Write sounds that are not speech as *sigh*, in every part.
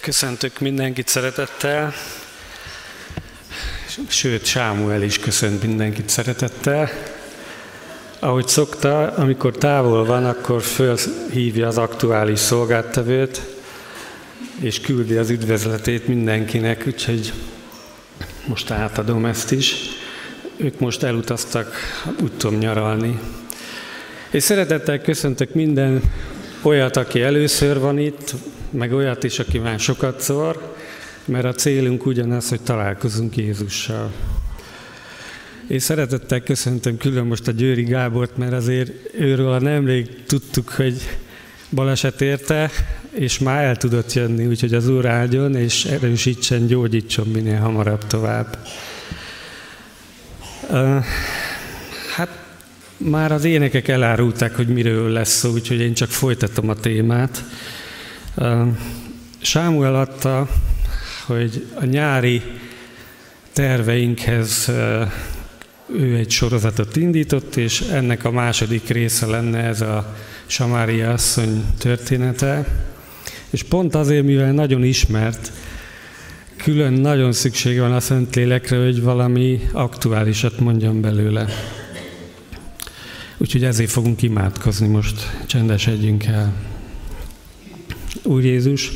Köszöntök mindenkit szeretettel, sőt, Sámuel is köszönt mindenkit szeretettel. Ahogy szokta, amikor távol van, akkor fölhívja az aktuális szolgáltevőt, és küldi az üdvözletét mindenkinek, úgyhogy most átadom ezt is. Ők most elutaztak, úgy tudom nyaralni. És szeretettel köszöntök minden olyat, aki először van itt, meg olyat is, aki már sokat szor, mert a célunk ugyanaz, hogy találkozunk Jézussal. És szeretettel köszöntöm külön most a Győri Gábort, mert azért őről a nemrég tudtuk, hogy baleset érte, és már el tudott jönni, úgyhogy az Úr áldjon, és erősítsen, gyógyítson minél hamarabb tovább. Hát már az énekek elárulták, hogy miről lesz szó, úgyhogy én csak folytatom a témát. Sámuel adta, hogy a nyári terveinkhez ő egy sorozatot indított, és ennek a második része lenne ez a Samária asszony története. És pont azért, mivel nagyon ismert, külön nagyon szükség van a Szentlélekre, hogy valami aktuálisat mondjam belőle. Úgyhogy ezért fogunk imádkozni most, csendesedjünk el. Úr Jézus,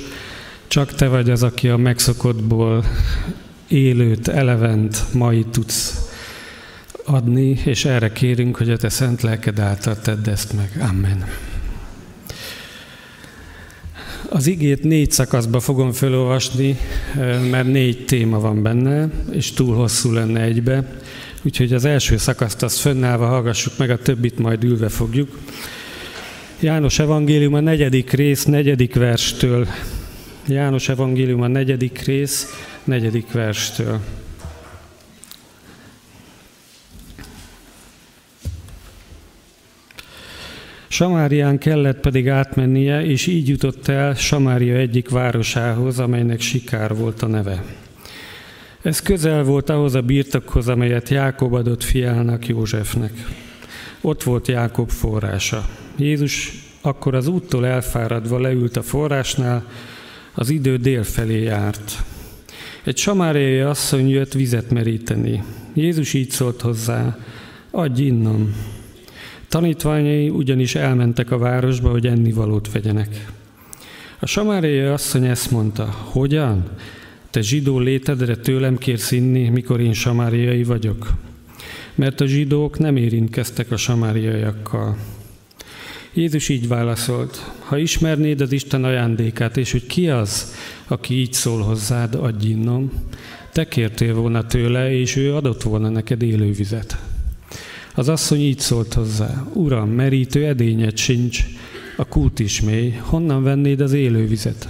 csak Te vagy az, aki a megszokottból élőt, elevent, mai tudsz adni, és erre kérünk, hogy a Te szent lelked által tedd ezt meg. Amen. Az igét négy szakaszba fogom felolvasni, mert négy téma van benne, és túl hosszú lenne egybe. Úgyhogy az első szakaszt azt fönnállva hallgassuk meg, a többit majd ülve fogjuk. János Evangélium a negyedik rész, negyedik verstől. János Evangélium a negyedik rész, negyedik verstől. Samárián kellett pedig átmennie, és így jutott el Samária egyik városához, amelynek Sikár volt a neve. Ez közel volt ahhoz a birtokhoz, amelyet Jákob adott fiának Józsefnek. Ott volt Jákob forrása. Jézus akkor az úttól elfáradva leült a forrásnál, az idő dél felé járt. Egy samáriai asszony jött vizet meríteni. Jézus így szólt hozzá, adj innom. Tanítványai ugyanis elmentek a városba, hogy ennivalót vegyenek. A samáriai asszony ezt mondta, hogyan? Te zsidó létedre tőlem kérsz inni, mikor én samáriai vagyok? Mert a zsidók nem érintkeztek a samáriaiakkal. Jézus így válaszolt, ha ismernéd az Isten ajándékát, és hogy ki az, aki így szól hozzád, adj innom, te kértél volna tőle, és ő adott volna neked élővizet. Az asszony így szólt hozzá, Uram, merítő edényed sincs, a kult is mély, honnan vennéd az élővizet?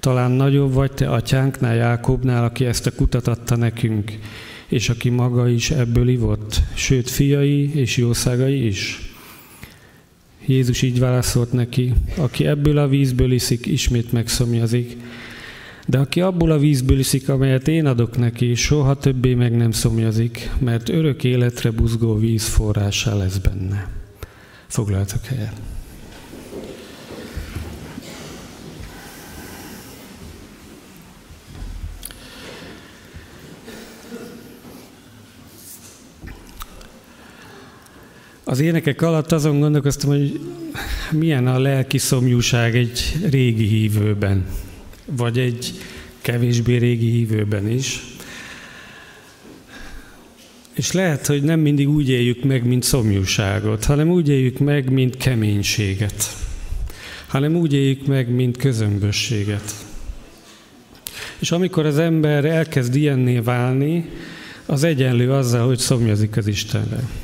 Talán nagyobb vagy te atyánknál, Jákobnál, aki ezt a kutat adta nekünk, és aki maga is ebből ivott, sőt fiai és jószágai is. Jézus így válaszolt neki, aki ebből a vízből iszik, ismét megszomjazik, de aki abból a vízből iszik, amelyet én adok neki, soha többé meg nem szomjazik, mert örök életre buzgó víz forrása lesz benne. Foglaltak helyet. Az énekek alatt azon gondolkoztam, hogy milyen a lelki szomjúság egy régi hívőben, vagy egy kevésbé régi hívőben is. És lehet, hogy nem mindig úgy éljük meg, mint szomjúságot, hanem úgy éljük meg, mint keménységet, hanem úgy éljük meg, mint közömbösséget. És amikor az ember elkezd ilyenné válni, az egyenlő azzal, hogy szomjazik az Istenre.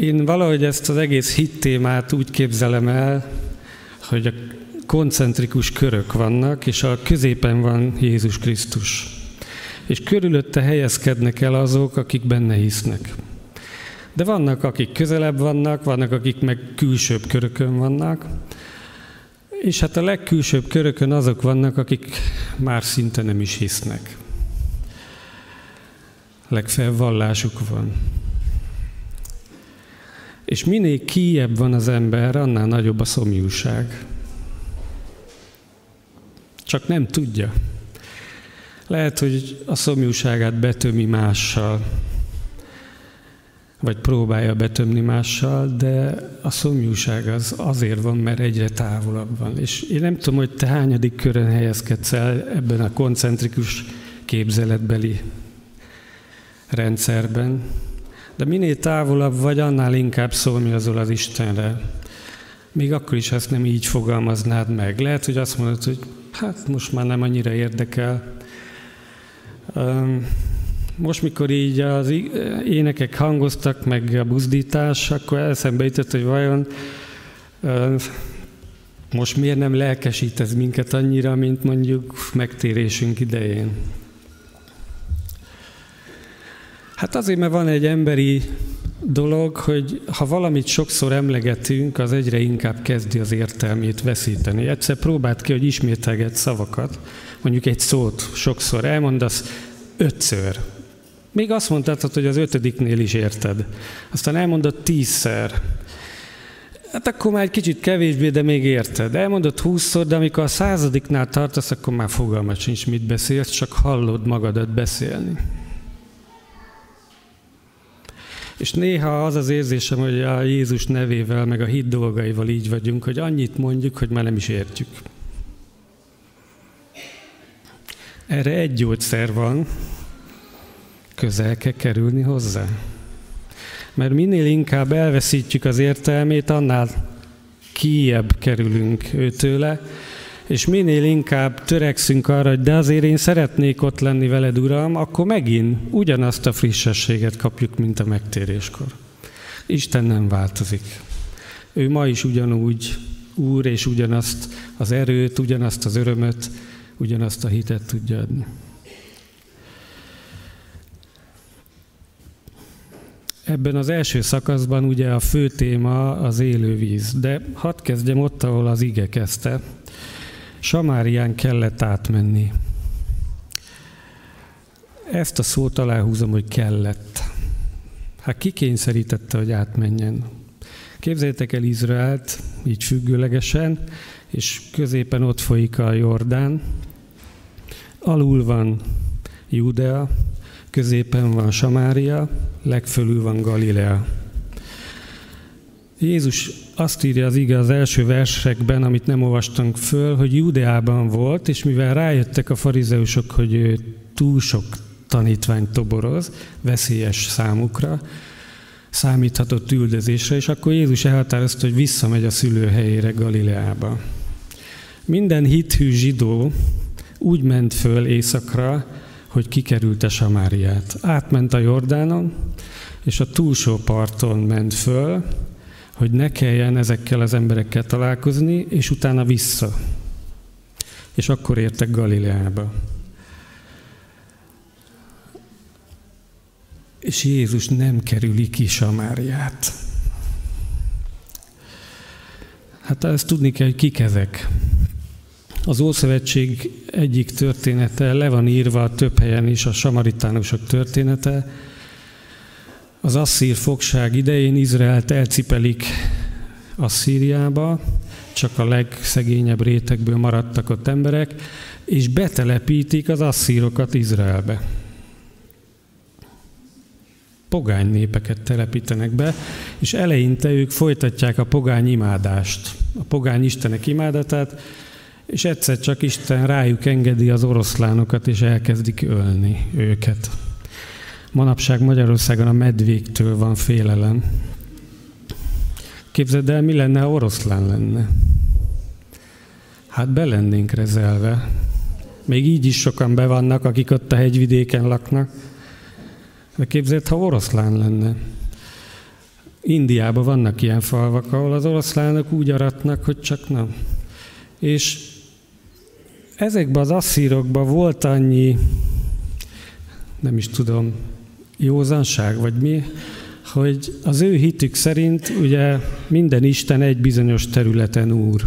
Én valahogy ezt az egész hit témát úgy képzelem el, hogy a koncentrikus körök vannak, és a középen van Jézus Krisztus. És körülötte helyezkednek el azok, akik benne hisznek. De vannak, akik közelebb vannak, vannak, akik meg külsőbb körökön vannak, és hát a legkülsőbb körökön azok vannak, akik már szinte nem is hisznek. Legfeljebb vallásuk van. És minél kiebb van az ember, annál nagyobb a szomjúság. csak nem tudja. Lehet, hogy a szomjúságát betömi mással, vagy próbálja betömni mással, de a szomjúság az azért van, mert egyre távolabb van. És én nem tudom, hogy te hányadik körön helyezkedsz el ebben a koncentrikus képzeletbeli rendszerben, de minél távolabb vagy, annál inkább szomjazol az Istenre. Még akkor is ezt nem így fogalmaznád meg. Lehet, hogy azt mondod, hogy hát most már nem annyira érdekel. Most, mikor így az énekek hangoztak, meg a buzdítás, akkor eszembe jutott, hogy vajon most miért nem lelkesít ez minket annyira, mint mondjuk megtérésünk idején. Hát azért, mert van egy emberi dolog, hogy ha valamit sokszor emlegetünk, az egyre inkább kezdi az értelmét veszíteni. Egyszer próbált ki, hogy ismételget szavakat, mondjuk egy szót sokszor elmondasz, ötször. Még azt mondtad, hogy az ötödiknél is érted. Aztán elmondod tízszer. Hát akkor már egy kicsit kevésbé, de még érted. Elmondod húszszor, de amikor a századiknál tartasz, akkor már fogalmat sincs, mit beszélsz, csak hallod magadat beszélni. És néha az az érzésem, hogy a Jézus nevével, meg a hit dolgaival így vagyunk, hogy annyit mondjuk, hogy már nem is értjük. Erre egy gyógyszer van, közel kell kerülni hozzá. Mert minél inkább elveszítjük az értelmét, annál kiebb kerülünk őtőle, és minél inkább törekszünk arra, hogy de azért én szeretnék ott lenni veled, Uram, akkor megint ugyanazt a frissességet kapjuk, mint a megtéréskor. Isten nem változik. Ő ma is ugyanúgy Úr, és ugyanazt az erőt, ugyanazt az örömöt, ugyanazt a hitet tudja adni. Ebben az első szakaszban ugye a fő téma az élővíz, de hadd kezdjem ott, ahol az ige kezdte. Samárián kellett átmenni. Ezt a szót aláhúzom, hogy kellett. Hát ki kényszerítette, hogy átmenjen? Képzeljétek el Izraelt, így függőlegesen, és középen ott folyik a Jordán, alul van Judea, középen van Samária, legfölül van Galilea. Jézus azt írja az ige az első versekben, amit nem olvastunk föl, hogy Judeában volt, és mivel rájöttek a farizeusok, hogy ő túl sok tanítványt toboroz, veszélyes számukra, számíthatott üldözésre, és akkor Jézus elhatározta, hogy visszamegy a szülőhelyére Galileába. Minden hithű zsidó úgy ment föl északra, hogy kikerülte Samáriát. Átment a Jordánon, és a túlsó parton ment föl, hogy ne kelljen ezekkel az emberekkel találkozni, és utána vissza. És akkor értek Galileába. És Jézus nem kerüli ki Samáriát. Hát ezt tudni kell, hogy kik ezek. Az Ószövetség egyik története le van írva több helyen is, a samaritánusok története, az asszír fogság idején Izraelt elcipelik Asszíriába, csak a legszegényebb rétegből maradtak ott emberek, és betelepítik az asszírokat Izraelbe. Pogány népeket telepítenek be, és eleinte ők folytatják a pogány imádást, a pogány istenek imádatát, és egyszer csak Isten rájuk engedi az oroszlánokat, és elkezdik ölni őket. Manapság Magyarországon a medvéktől van félelem. Képzeld el, mi lenne, ha oroszlán lenne? Hát be lennénk rezelve. Még így is sokan be vannak, akik ott a hegyvidéken laknak. De képzeld, ha oroszlán lenne. Indiában vannak ilyen falvak, ahol az oroszlánok úgy aratnak, hogy csak nem. És ezekben az asszírokban volt annyi, nem is tudom, józanság, vagy mi, hogy az ő hitük szerint ugye minden Isten egy bizonyos területen úr.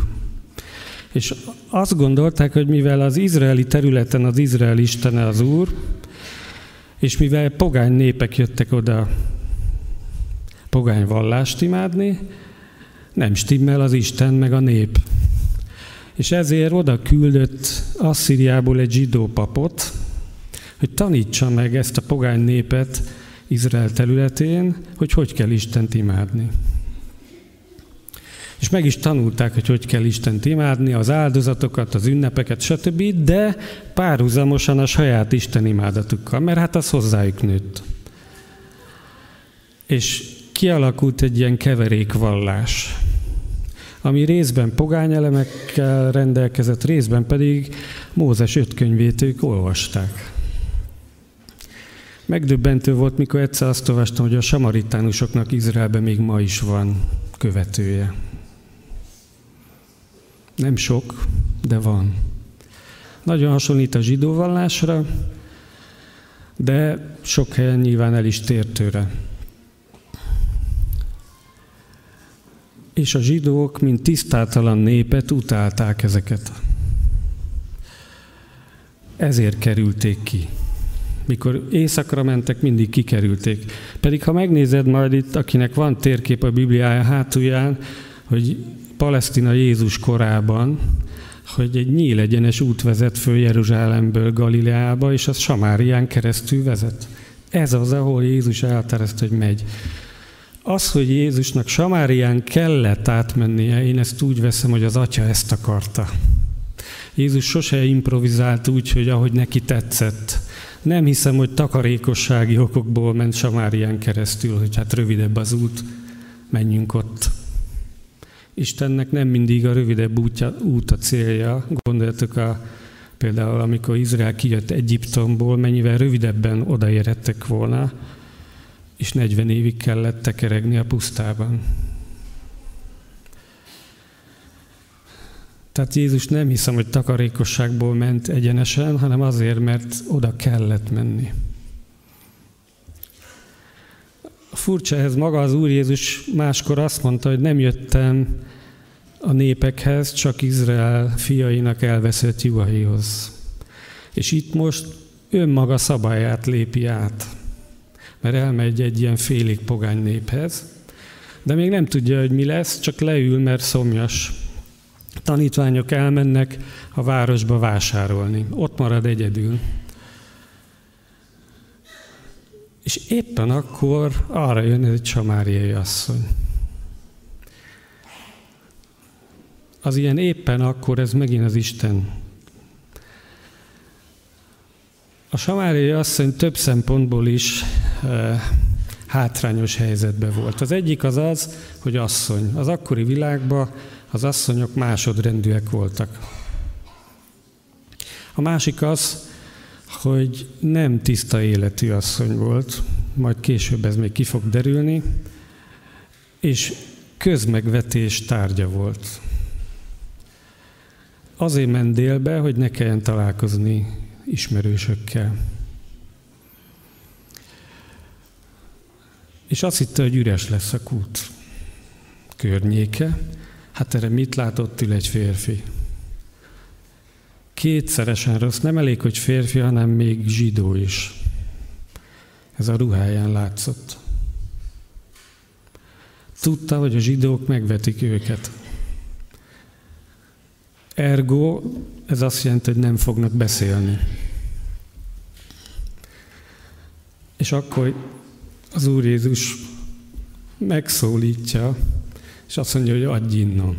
És azt gondolták, hogy mivel az izraeli területen az Izrael Istene az úr, és mivel pogány népek jöttek oda pogány vallást imádni, nem stimmel az Isten meg a nép. És ezért oda küldött Asszíriából egy zsidó papot, hogy tanítsa meg ezt a pogány népet Izrael területén, hogy hogy kell Istent imádni. És meg is tanulták, hogy hogy kell Istent imádni, az áldozatokat, az ünnepeket, stb., de párhuzamosan a saját Isten imádatukkal, mert hát az hozzájuk nőtt. És kialakult egy ilyen keverékvallás, ami részben pogányelemekkel rendelkezett, részben pedig Mózes öt könyvét ők olvasták. Megdöbbentő volt, mikor egyszer azt olvastam, hogy a samaritánusoknak Izraelben még ma is van követője. Nem sok, de van. Nagyon hasonlít a zsidó vallásra, de sok helyen nyilván el is tér. És a zsidók, mint tisztátalan népet utálták ezeket. Ezért kerülték ki. Mikor éjszakra mentek, mindig kikerülték. Pedig ha megnézed majd itt, akinek van térkép a Bibliája hátulján, hogy Palesztina Jézus korában, hogy egy nyíl egyenes út vezet föl Jeruzsálemből Galileába, és az Samárián keresztül vezet. Ez az, ahol Jézus elterezte, hogy megy. Az, hogy Jézusnak Samárián kellett átmennie, én ezt úgy veszem, hogy az atya ezt akarta. Jézus sose improvizált úgy, hogy ahogy neki tetszett. Nem hiszem, hogy takarékossági okokból ment Samárián keresztül, hogy hát rövidebb az út, menjünk ott. Istennek nem mindig a rövidebb útja, út a célja. Gondoljatok a, például, amikor Izrael kijött Egyiptomból, mennyivel rövidebben odaérhettek volna, és 40 évig kellett tekeregni a pusztában. Tehát Jézus nem hiszem, hogy takarékosságból ment egyenesen, hanem azért, mert oda kellett menni. Furcsa ez maga az Úr Jézus máskor azt mondta, hogy nem jöttem a népekhez, csak Izrael fiainak elveszett juhaihoz. És itt most önmaga szabályát lépi át, mert elmegy egy ilyen félig pogány néphez, de még nem tudja, hogy mi lesz, csak leül, mert szomjas. Tanítványok elmennek a városba vásárolni. Ott marad egyedül. És éppen akkor arra jön egy samáriai asszony. Az ilyen éppen akkor ez megint az Isten. A samáriai asszony több szempontból is e, hátrányos helyzetben volt. Az egyik az az, hogy asszony. Az akkori világban az asszonyok másodrendűek voltak. A másik az, hogy nem tiszta életű asszony volt, majd később ez még ki fog derülni, és közmegvetés tárgya volt. Azért ment délbe, hogy ne kelljen találkozni ismerősökkel. És azt hitte, hogy üres lesz a kút környéke. Hát erre mit látott ül egy férfi? kétszeresen rossz. Nem elég, hogy férfi, hanem még zsidó is. Ez a ruháján látszott. Tudta, hogy a zsidók megvetik őket. Ergo, ez azt jelenti, hogy nem fognak beszélni. És akkor az Úr Jézus megszólítja, és azt mondja, hogy adj innom.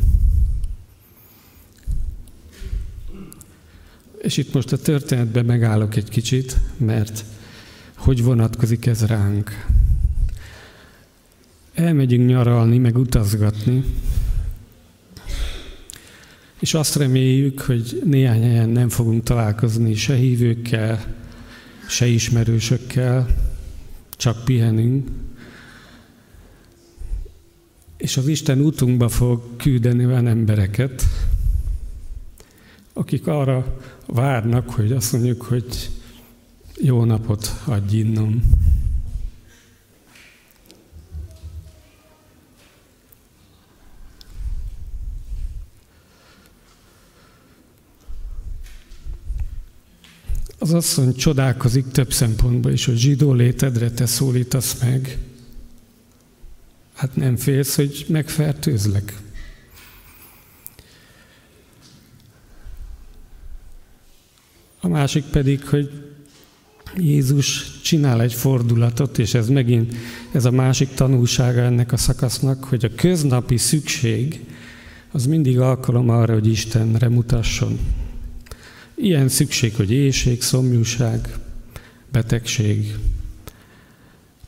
És itt most a történetben megállok egy kicsit, mert hogy vonatkozik ez ránk. Elmegyünk nyaralni, meg utazgatni, és azt reméljük, hogy néhány helyen nem fogunk találkozni se hívőkkel, se ismerősökkel, csak pihenünk. És az Isten útunkba fog küldeni olyan embereket, akik arra várnak, hogy azt mondjuk, hogy jó napot adj innom. Az asszony csodálkozik több szempontból is, hogy zsidó létedre te szólítasz meg. Hát nem félsz, hogy megfertőzlek? másik pedig, hogy Jézus csinál egy fordulatot, és ez megint ez a másik tanulsága ennek a szakasznak, hogy a köznapi szükség az mindig alkalom arra, hogy Istenre mutasson. Ilyen szükség, hogy éjség, szomjúság, betegség,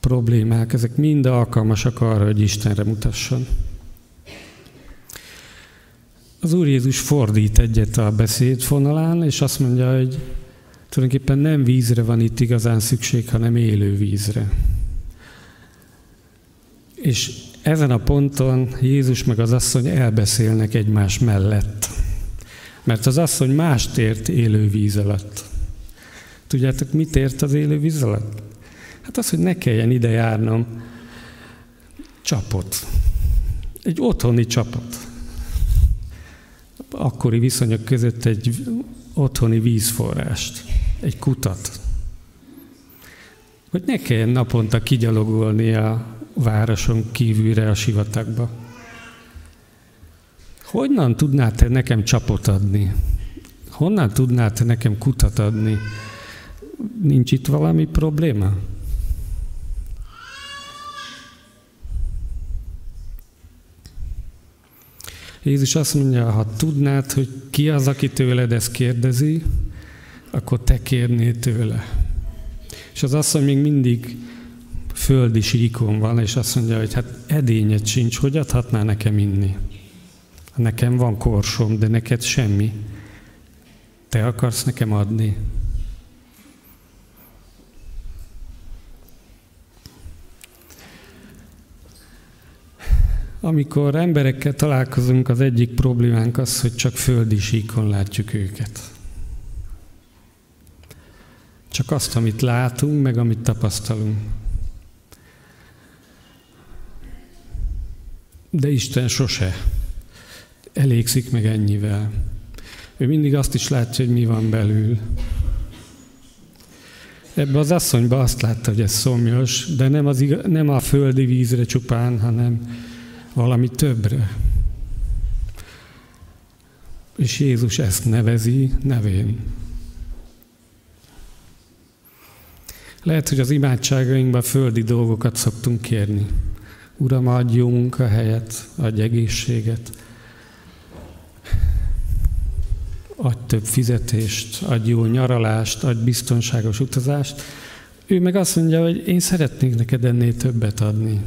problémák, ezek mind alkalmasak arra, hogy Istenre mutasson. Az Úr Jézus fordít egyet a beszédfonalán, és azt mondja, hogy tulajdonképpen nem vízre van itt igazán szükség, hanem élő vízre. És ezen a ponton Jézus meg az asszony elbeszélnek egymás mellett. Mert az asszony mást ért élő víz alatt. Tudjátok, mit ért az élő víz alatt? Hát az, hogy ne kelljen ide járnom csapot. Egy otthoni csapot. Akkori viszonyok között egy otthoni vízforrást, egy kutat. Hogy ne kelljen naponta kigyalogolni a városon kívülre a sivatagba. Honnan tudnál te nekem csapot adni? Honnan tudnál te nekem kutat adni? Nincs itt valami probléma? Jézus azt mondja, ha tudnád, hogy ki az, aki tőled ezt kérdezi, akkor te kérnél tőle. És az asszony még mindig földi síkon van, és azt mondja, hogy hát edényed sincs, hogy adhatná nekem inni? Nekem van korsom, de neked semmi. Te akarsz nekem adni? Amikor emberekkel találkozunk, az egyik problémánk az, hogy csak földi síkon látjuk őket. Csak azt, amit látunk, meg amit tapasztalunk. De Isten sose elégszik meg ennyivel. Ő mindig azt is látja, hogy mi van belül. Ebbe az asszonyba azt látta, hogy ez szomjas, de nem, az, nem a földi vízre csupán, hanem valami többre. És Jézus ezt nevezi nevén. Lehet, hogy az imádságainkban földi dolgokat szoktunk kérni. Uram, adj jó munkahelyet, adj egészséget, adj több fizetést, adj jó nyaralást, adj biztonságos utazást. Ő meg azt mondja, hogy én szeretnék neked ennél többet adni.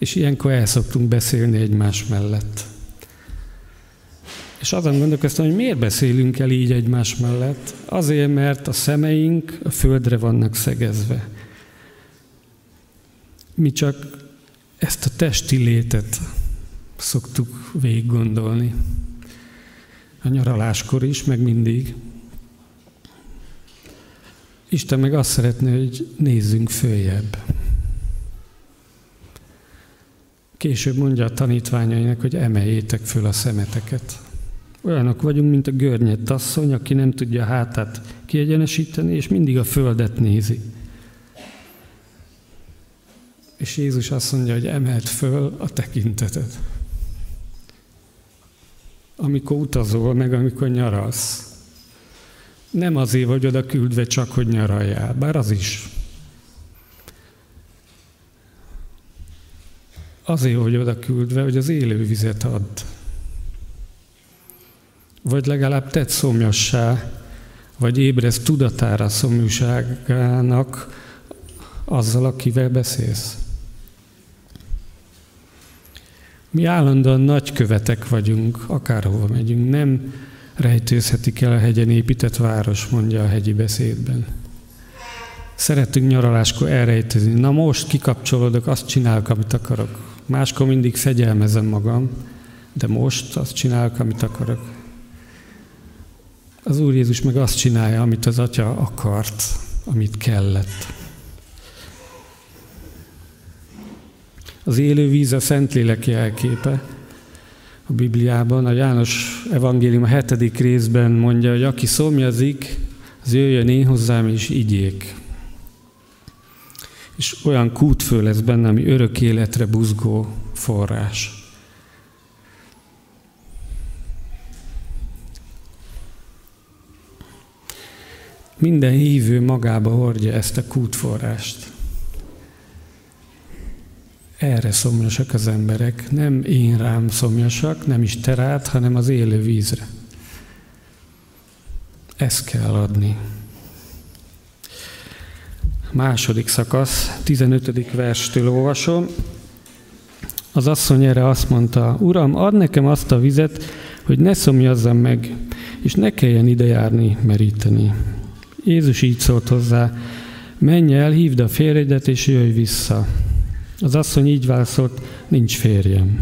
És ilyenkor el szoktunk beszélni egymás mellett. És azon gondolkoztam, hogy miért beszélünk el így egymás mellett? Azért, mert a szemeink a földre vannak szegezve. Mi csak ezt a testi létet szoktuk végig gondolni. A nyaraláskor is, meg mindig. Isten meg azt szeretné, hogy nézzünk följebb. Később mondja a tanítványainak, hogy emeljétek föl a szemeteket. Olyanok vagyunk, mint a görnyed asszony, aki nem tudja a hátát kiegyenesíteni, és mindig a földet nézi. És Jézus azt mondja, hogy emelt föl a tekintetet. Amikor utazol, meg amikor nyaralsz. Nem azért vagy oda küldve csak, hogy nyaraljál, bár az is. Azért hogy oda küldve, hogy az élő vizet add. Vagy legalább tett szomjassá, vagy ébresz tudatára szomjúságának azzal, akivel beszélsz. Mi állandóan nagykövetek vagyunk, akárhova megyünk. Nem rejtőzhetik el a hegyen épített város, mondja a hegyi beszédben. Szeretünk nyaraláskor elrejtőzni. Na most kikapcsolódok, azt csinálok, amit akarok. Máskor mindig fegyelmezem magam, de most azt csinálok, amit akarok. Az Úr Jézus meg azt csinálja, amit az Atya akart, amit kellett. Az élő víz a Szentlélek jelképe. A Bibliában, a János evangélium a hetedik részben mondja, hogy aki szomjazik, az jöjjön én hozzám és igyék és olyan kútfő lesz benne, ami örök életre buzgó forrás. Minden hívő magába hordja ezt a kútforrást. Erre szomjasak az emberek. Nem én rám szomjasak, nem is te rád, hanem az élő vízre. Ezt kell adni. Második szakasz, 15. verstől olvasom. Az asszony erre azt mondta, Uram, add nekem azt a vizet, hogy ne szomjazzam meg, és ne kelljen ide járni, meríteni. Jézus így szólt hozzá, menj el, hívd a férjedet, és jöjj vissza. Az asszony így válaszolt, nincs férjem.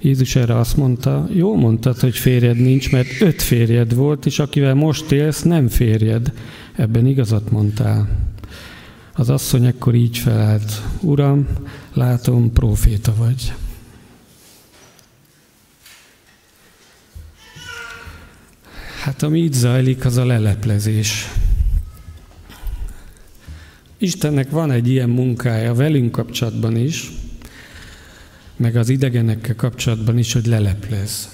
Jézus erre azt mondta, jó mondtad, hogy férjed nincs, mert öt férjed volt, és akivel most élsz, nem férjed. Ebben igazat mondtál. Az asszony ekkor így felállt, Uram, látom, proféta vagy. Hát ami így zajlik, az a leleplezés. Istennek van egy ilyen munkája velünk kapcsolatban is, meg az idegenekkel kapcsolatban is, hogy leleplez.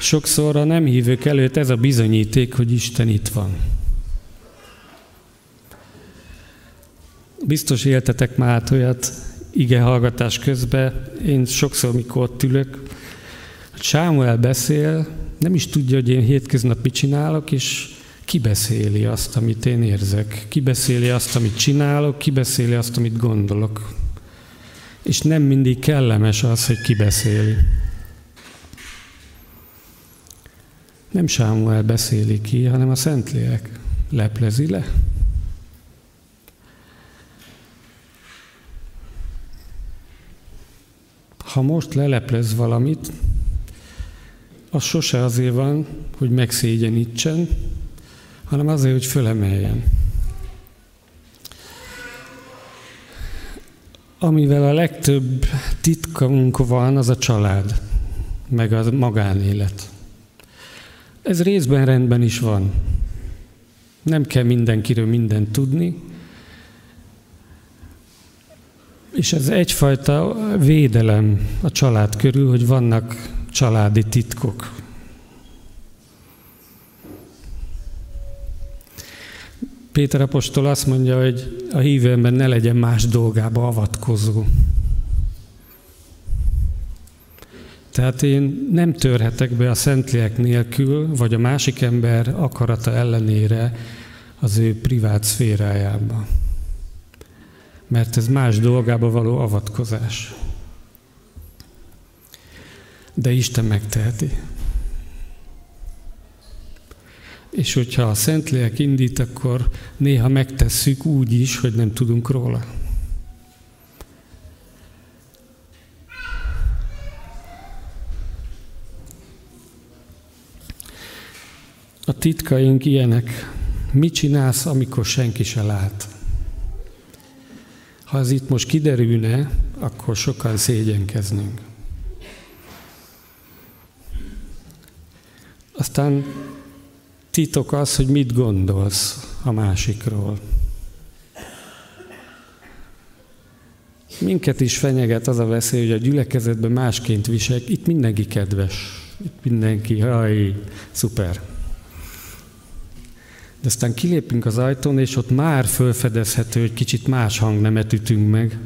Sokszor a nem hívők előtt ez a bizonyíték, hogy Isten itt van. Biztos éltetek már át olyat ige hallgatás közben, én sokszor, mikor ott ülök, Sámuel beszél, nem is tudja, hogy én hétköznap mit csinálok, és kibeszéli azt, amit én érzek, kibeszéli azt, amit csinálok, kibeszéli azt, amit gondolok. És nem mindig kellemes az, hogy kibeszéli. Nem Sámuel beszéli ki, hanem a Szentlélek leplezi le. Ha most leleplez valamit, az sose azért van, hogy megszégyenítsen, hanem azért, hogy fölemeljen. Amivel a legtöbb titkunk van, az a család, meg a magánélet. Ez részben rendben is van. Nem kell mindenkiről mindent tudni, és ez egyfajta védelem a család körül, hogy vannak családi titkok. Péter apostol azt mondja, hogy a hívő ember ne legyen más dolgába avatkozó. Tehát én nem törhetek be a Szentlélek nélkül, vagy a másik ember akarata ellenére az ő privát szférájába. Mert ez más dolgába való avatkozás. De Isten megteheti. És hogyha a Szentlélek indít, akkor néha megtesszük úgy is, hogy nem tudunk róla. A titkaink ilyenek. Mit csinálsz, amikor senki se lát? Ha ez itt most kiderülne, akkor sokan szégyenkeznünk. Aztán titok az, hogy mit gondolsz a másikról. Minket is fenyeget az a veszély, hogy a gyülekezetben másként visel. Itt mindenki kedves. Itt mindenki, haj, szuper. De aztán kilépünk az ajtón, és ott már fölfedezhető, hogy kicsit más hangnemet ütünk meg.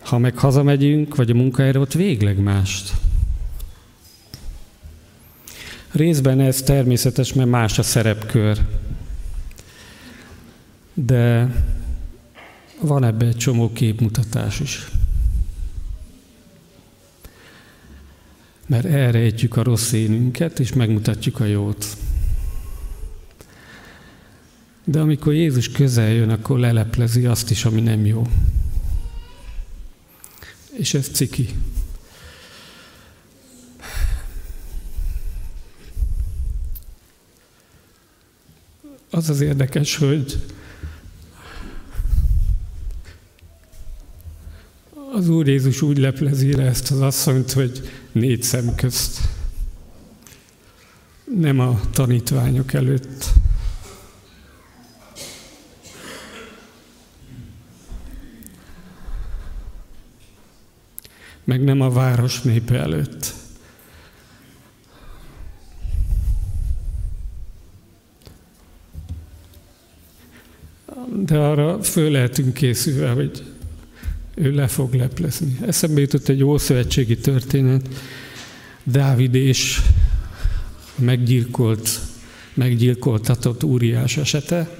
Ha meg hazamegyünk, vagy a munkahelyre, ott végleg mást. Részben ez természetes, mert más a szerepkör. De van ebbe egy csomó képmutatás is. Mert elrejtjük a rossz énünket, és megmutatjuk a jót. De amikor Jézus közel jön, akkor leleplezi azt is, ami nem jó. És ez ciki. Az az érdekes, hogy az Úr Jézus úgy leplezi le ezt az asszonyt, hogy négy szem közt. Nem a tanítványok előtt. Meg nem a város népe előtt. de arra föl lehetünk készülve, hogy ő le fog leplezni. Eszembe jutott egy ószövetségi történet, Dávid és meggyilkolt, meggyilkoltatott úriás esete,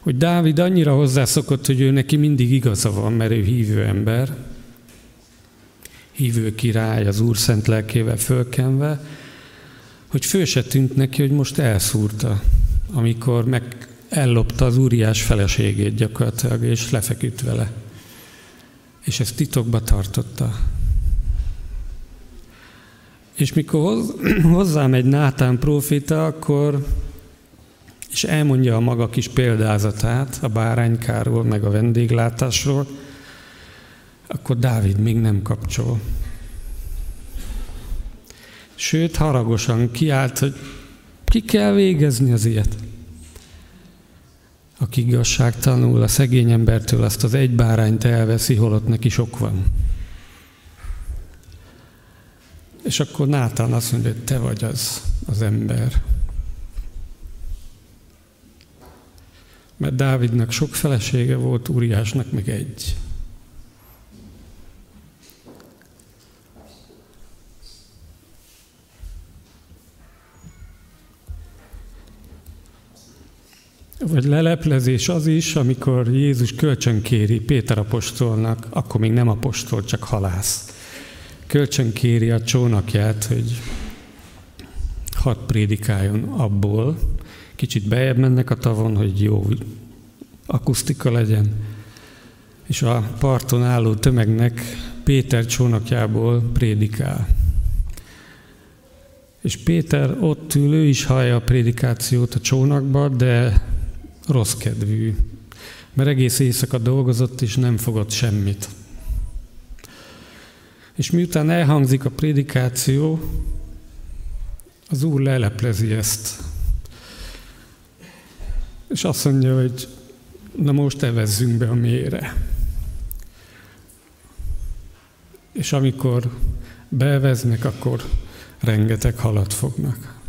hogy Dávid annyira hozzászokott, hogy ő neki mindig igaza van, mert ő hívő ember, hívő király, az Úr szent lelkével fölkenve, hogy föl se tűnt neki, hogy most elszúrta, amikor meg ellopta az úriás feleségét gyakorlatilag, és lefeküdt vele. És ezt titokba tartotta. És mikor *clears throat* hozzám egy Nátán profita, akkor és elmondja a maga kis példázatát a báránykáról, meg a vendéglátásról, akkor Dávid még nem kapcsol. Sőt, haragosan kiállt, hogy ki kell végezni az ilyet. Aki igazságtalanul a szegény embertől azt az egy bárányt elveszi, holott neki sok van. És akkor Nátán azt mondja, hogy te vagy az, az ember. Mert Dávidnak sok felesége volt, Úriásnak meg egy. Vagy leleplezés az is, amikor Jézus kölcsönkéri Péter apostolnak, akkor még nem apostol, csak halász. Kölcsönkéri a csónakját, hogy hadd prédikáljon abból. Kicsit bejebb mennek a tavon, hogy jó akusztika legyen. És a parton álló tömegnek Péter csónakjából prédikál. És Péter ott ül, ő is hallja a prédikációt a csónakba, de rossz kedvű, mert egész éjszaka dolgozott, és nem fogott semmit. És miután elhangzik a prédikáció, az Úr leleplezi ezt. És azt mondja, hogy na most evezzünk be a mélyre. És amikor beveznek, akkor rengeteg halat fognak.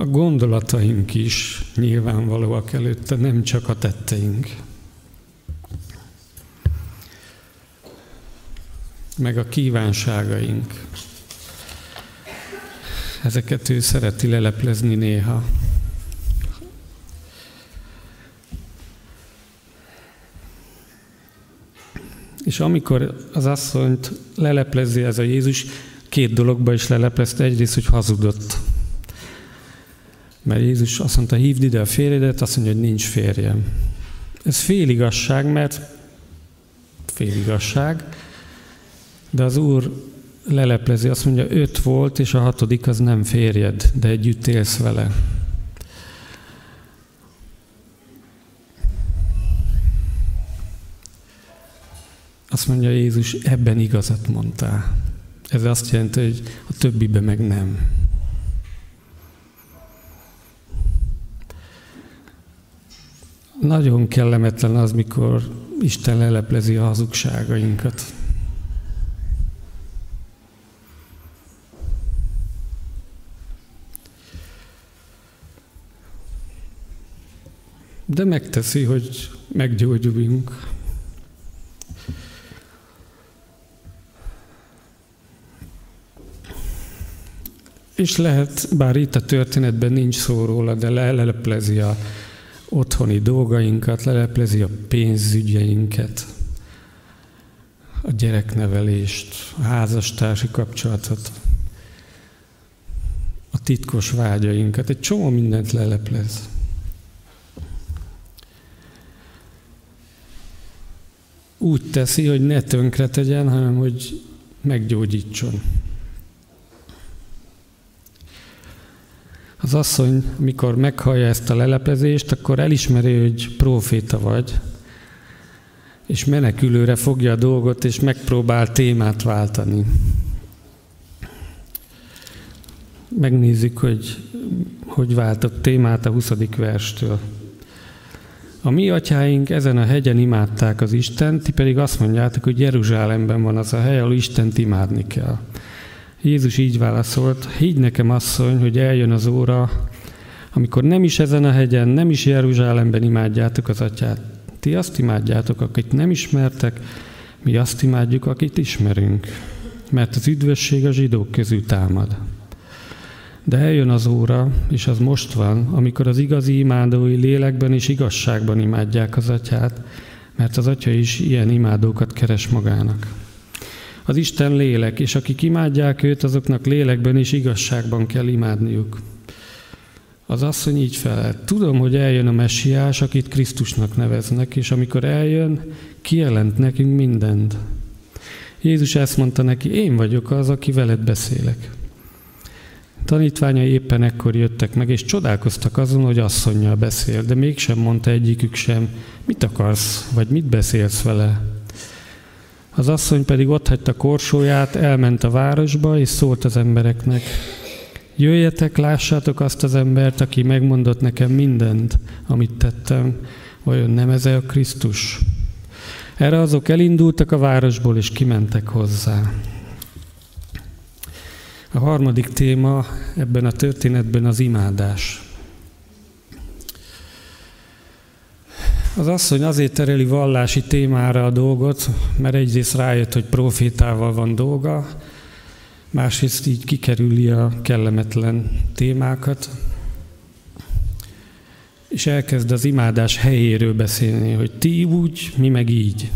A gondolataink is nyilvánvalóak előtte, nem csak a tetteink. Meg a kívánságaink. Ezeket ő szereti leleplezni néha. És amikor az asszonyt leleplezi ez a Jézus, két dologba is leleplezte. Egyrészt, hogy hazudott. Mert Jézus azt mondta, hívd ide a férjedet, azt mondja, hogy nincs férjem. Ez féligasság, mert féligasság, de az Úr leleplezi, azt mondja, öt volt, és a hatodik az nem férjed, de együtt élsz vele. Azt mondja Jézus, ebben igazat mondtál. Ez azt jelenti, hogy a többibe meg nem. Nagyon kellemetlen az, mikor Isten leleplezi a hazugságainkat. De megteszi, hogy meggyógyuljunk. És lehet, bár itt a történetben nincs szó róla, de leleplezi a otthoni dolgainkat, leleplezi a pénzügyeinket, a gyereknevelést, a házastársi kapcsolatot, a titkos vágyainkat, egy csomó mindent leleplez. Úgy teszi, hogy ne tönkre tegyen, hanem hogy meggyógyítson. Az asszony, mikor meghallja ezt a leleplezést, akkor elismeri, hogy próféta vagy, és menekülőre fogja a dolgot, és megpróbál témát váltani. Megnézzük, hogy hogy váltott témát a 20. verstől. A mi atyáink ezen a hegyen imádták az Istent, ti pedig azt mondjátok, hogy Jeruzsálemben van az a hely, ahol Istent imádni kell. Jézus így válaszolt, higgy nekem asszony, hogy eljön az óra, amikor nem is ezen a hegyen, nem is Jeruzsálemben imádjátok az atyát. Ti azt imádjátok, akit nem ismertek, mi azt imádjuk, akit ismerünk. Mert az üdvösség a zsidók közül támad. De eljön az óra, és az most van, amikor az igazi imádói lélekben és igazságban imádják az atyát, mert az atya is ilyen imádókat keres magának. Az Isten lélek, és akik imádják őt, azoknak lélekben és igazságban kell imádniuk. Az asszony így felelt. Tudom, hogy eljön a messiás, akit Krisztusnak neveznek, és amikor eljön, kijelent nekünk mindent. Jézus ezt mondta neki, én vagyok az, aki veled beszélek. Tanítványai éppen ekkor jöttek meg, és csodálkoztak azon, hogy asszonynal beszél, de mégsem mondta egyikük sem, mit akarsz, vagy mit beszélsz vele. Az asszony pedig ott hagyta korsóját, elment a városba, és szólt az embereknek. Jöjjetek, lássátok azt az embert, aki megmondott nekem mindent, amit tettem. Vajon nem ez a Krisztus? Erre azok elindultak a városból, és kimentek hozzá. A harmadik téma ebben a történetben az imádás. Az asszony azért tereli vallási témára a dolgot, mert egyrészt rájött, hogy profétával van dolga, másrészt így kikerüli a kellemetlen témákat, és elkezd az imádás helyéről beszélni, hogy ti úgy, mi meg így.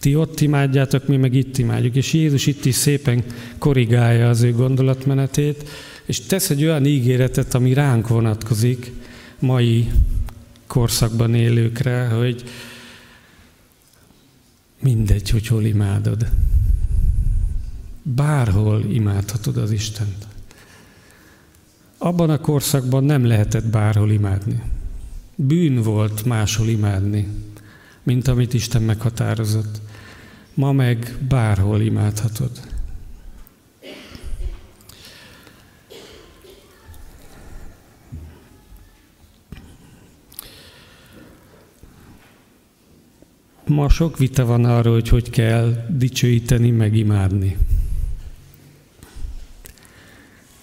Ti ott imádjátok, mi meg itt imádjuk. És Jézus itt is szépen korrigálja az ő gondolatmenetét, és tesz egy olyan ígéretet, ami ránk vonatkozik, mai korszakban élőkre, hogy mindegy, hogy hol imádod. Bárhol imádhatod az Istent. Abban a korszakban nem lehetett bárhol imádni. Bűn volt máshol imádni, mint amit Isten meghatározott. Ma meg bárhol imádhatod. Ma sok vita van arról, hogy hogy kell dicsőíteni, meg imádni.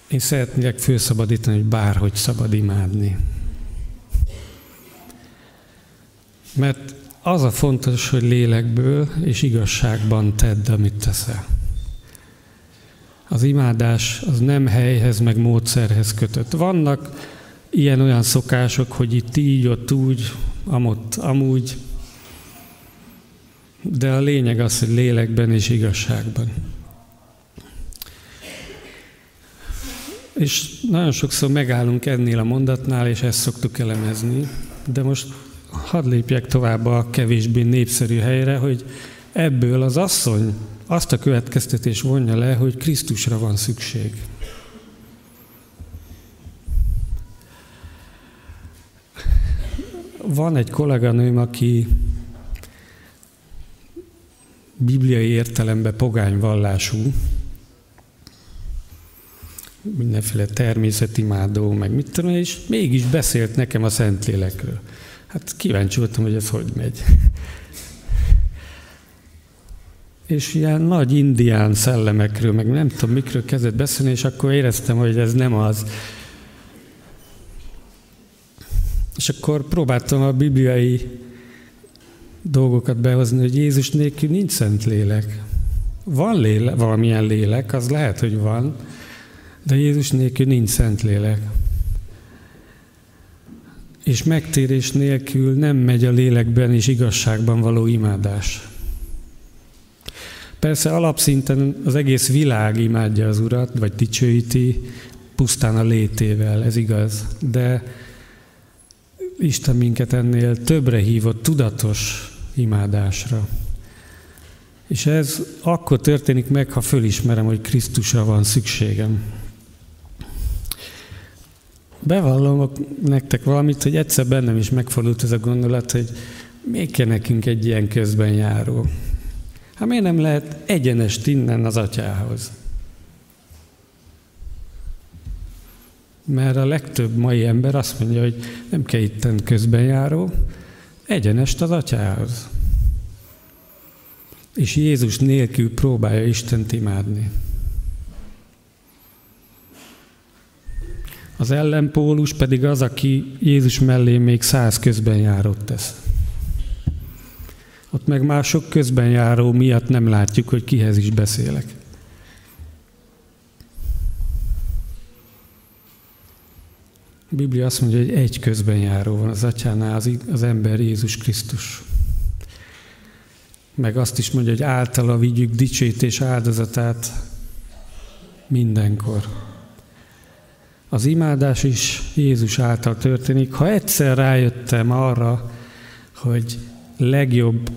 Én szeretnék főszabadítani, hogy bárhogy szabad imádni. Mert az a fontos, hogy lélekből és igazságban tedd, amit teszel. Az imádás az nem helyhez, meg módszerhez kötött. Vannak ilyen-olyan szokások, hogy itt így, ott úgy, amott, amúgy, de a lényeg az, hogy lélekben és igazságban. És nagyon sokszor megállunk ennél a mondatnál, és ezt szoktuk elemezni, de most hadd lépjek tovább a kevésbé népszerű helyre, hogy ebből az asszony azt a következtetés vonja le, hogy Krisztusra van szükség. Van egy kolléganőm, aki bibliai értelemben pogányvallású, mindenféle természetimádó, meg mit tudom, és mégis beszélt nekem a Szentlélekről. Hát kíváncsi voltam, hogy ez hogy megy. *laughs* És ilyen nagy indián szellemekről, meg nem tudom mikről kezdett beszélni, és akkor éreztem, hogy ez nem az. És akkor próbáltam a bibliai dolgokat behozni, hogy Jézus nélkül nincs szent lélek. Van léle, valamilyen lélek, az lehet, hogy van, de Jézus nélkül nincs szent lélek. És megtérés nélkül nem megy a lélekben és igazságban való imádás. Persze alapszinten az egész világ imádja az Urat, vagy dicsőíti, pusztán a létével, ez igaz. De Isten minket ennél többre hívott tudatos imádásra. És ez akkor történik meg, ha fölismerem, hogy Krisztusra van szükségem. Bevallom nektek valamit, hogy egyszer bennem is megfordult ez a gondolat, hogy még kell nekünk egy ilyen közben járó. Hát miért nem lehet egyenest innen az atyához? Mert a legtöbb mai ember azt mondja, hogy nem kell itten közben járó, egyenest az atyához. És Jézus nélkül próbálja Istent imádni. Az ellenpólus pedig az, aki Jézus mellé még száz közben járott tesz. Ott meg mások közben járó miatt nem látjuk, hogy kihez is beszélek. A Biblia azt mondja, hogy egy közben járó van az atyánál, az, az ember Jézus Krisztus. Meg azt is mondja, hogy általa vigyük dicsőítés áldozatát mindenkor. Az imádás is Jézus által történik. Ha egyszer rájöttem arra, hogy legjobb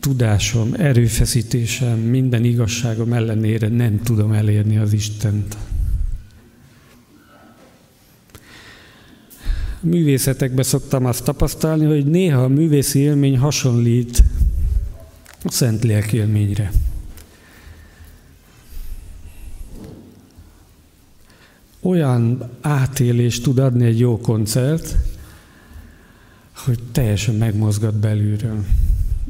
tudásom, erőfeszítésem, minden igazságom ellenére nem tudom elérni az Istent. Művészetekben szoktam azt tapasztalni, hogy néha a művészi élmény hasonlít a szent lélk élményre. Olyan átélést tud adni egy jó koncert, hogy teljesen megmozgat belülről.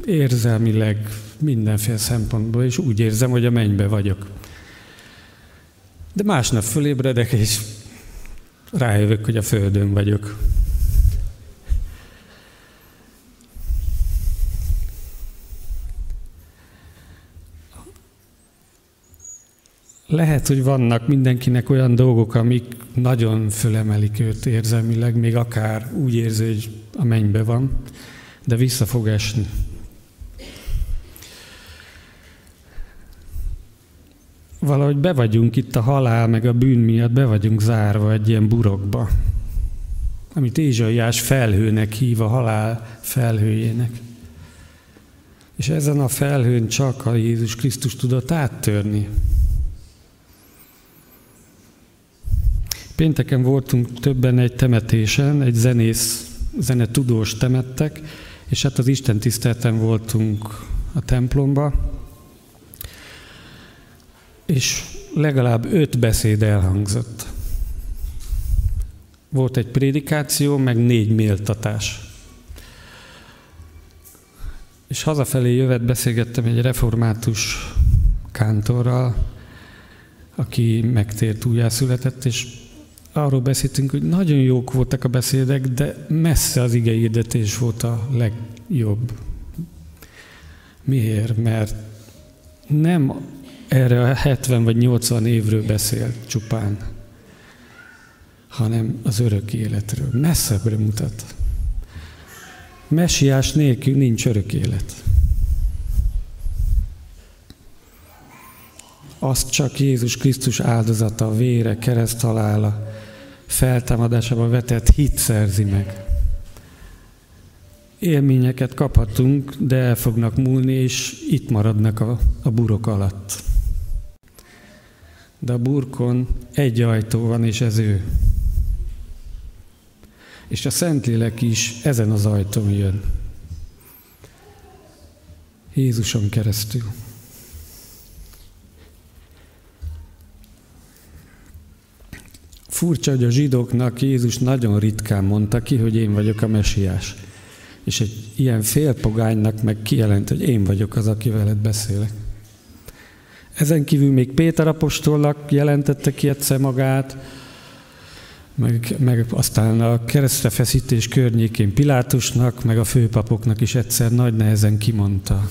Érzelmileg, mindenféle szempontból, és úgy érzem, hogy a mennybe vagyok. De másnap fölébredek, és rájövök, hogy a földön vagyok. Lehet, hogy vannak mindenkinek olyan dolgok, amik nagyon fölemelik őt érzelmileg, még akár úgy érzi, hogy a mennybe van, de vissza fog esni. Valahogy be vagyunk itt a halál, meg a bűn miatt, be vagyunk zárva egy ilyen burokba, amit Ézsaiás felhőnek hív, a halál felhőjének. És ezen a felhőn csak a Jézus Krisztus tudott áttörni. Pénteken voltunk többen egy temetésen, egy zenész, zenetudós temettek, és hát az Isten tisztelten voltunk a templomba, és legalább öt beszéd elhangzott. Volt egy prédikáció, meg négy méltatás. És hazafelé jövet beszélgettem egy református kántorral, aki megtért újjászületett, és arról beszéltünk, hogy nagyon jók voltak a beszédek, de messze az igeirdetés volt a legjobb. Miért? Mert nem erre a 70 vagy 80 évről beszél csupán, hanem az örök életről. Messzebbre mutat. Messiás nélkül nincs örök élet. Azt csak Jézus Krisztus áldozata, vére, kereszt halála, feltámadásában vetett hit szerzi meg. Élményeket kaphatunk, de el fognak múlni, és itt maradnak a, a burok alatt. De a burkon egy ajtó van, és ez ő. És a Szentlélek is ezen az ajtón jön. Jézuson keresztül. Furcsa, hogy a zsidóknak Jézus nagyon ritkán mondta ki, hogy én vagyok a mesiás. És egy ilyen félpogánynak meg kijelent, hogy én vagyok az, aki veled beszélek. Ezen kívül még Péter apostolnak jelentette ki egyszer magát, meg, meg aztán a keresztre feszítés környékén Pilátusnak, meg a főpapoknak is egyszer nagy nehezen kimondta,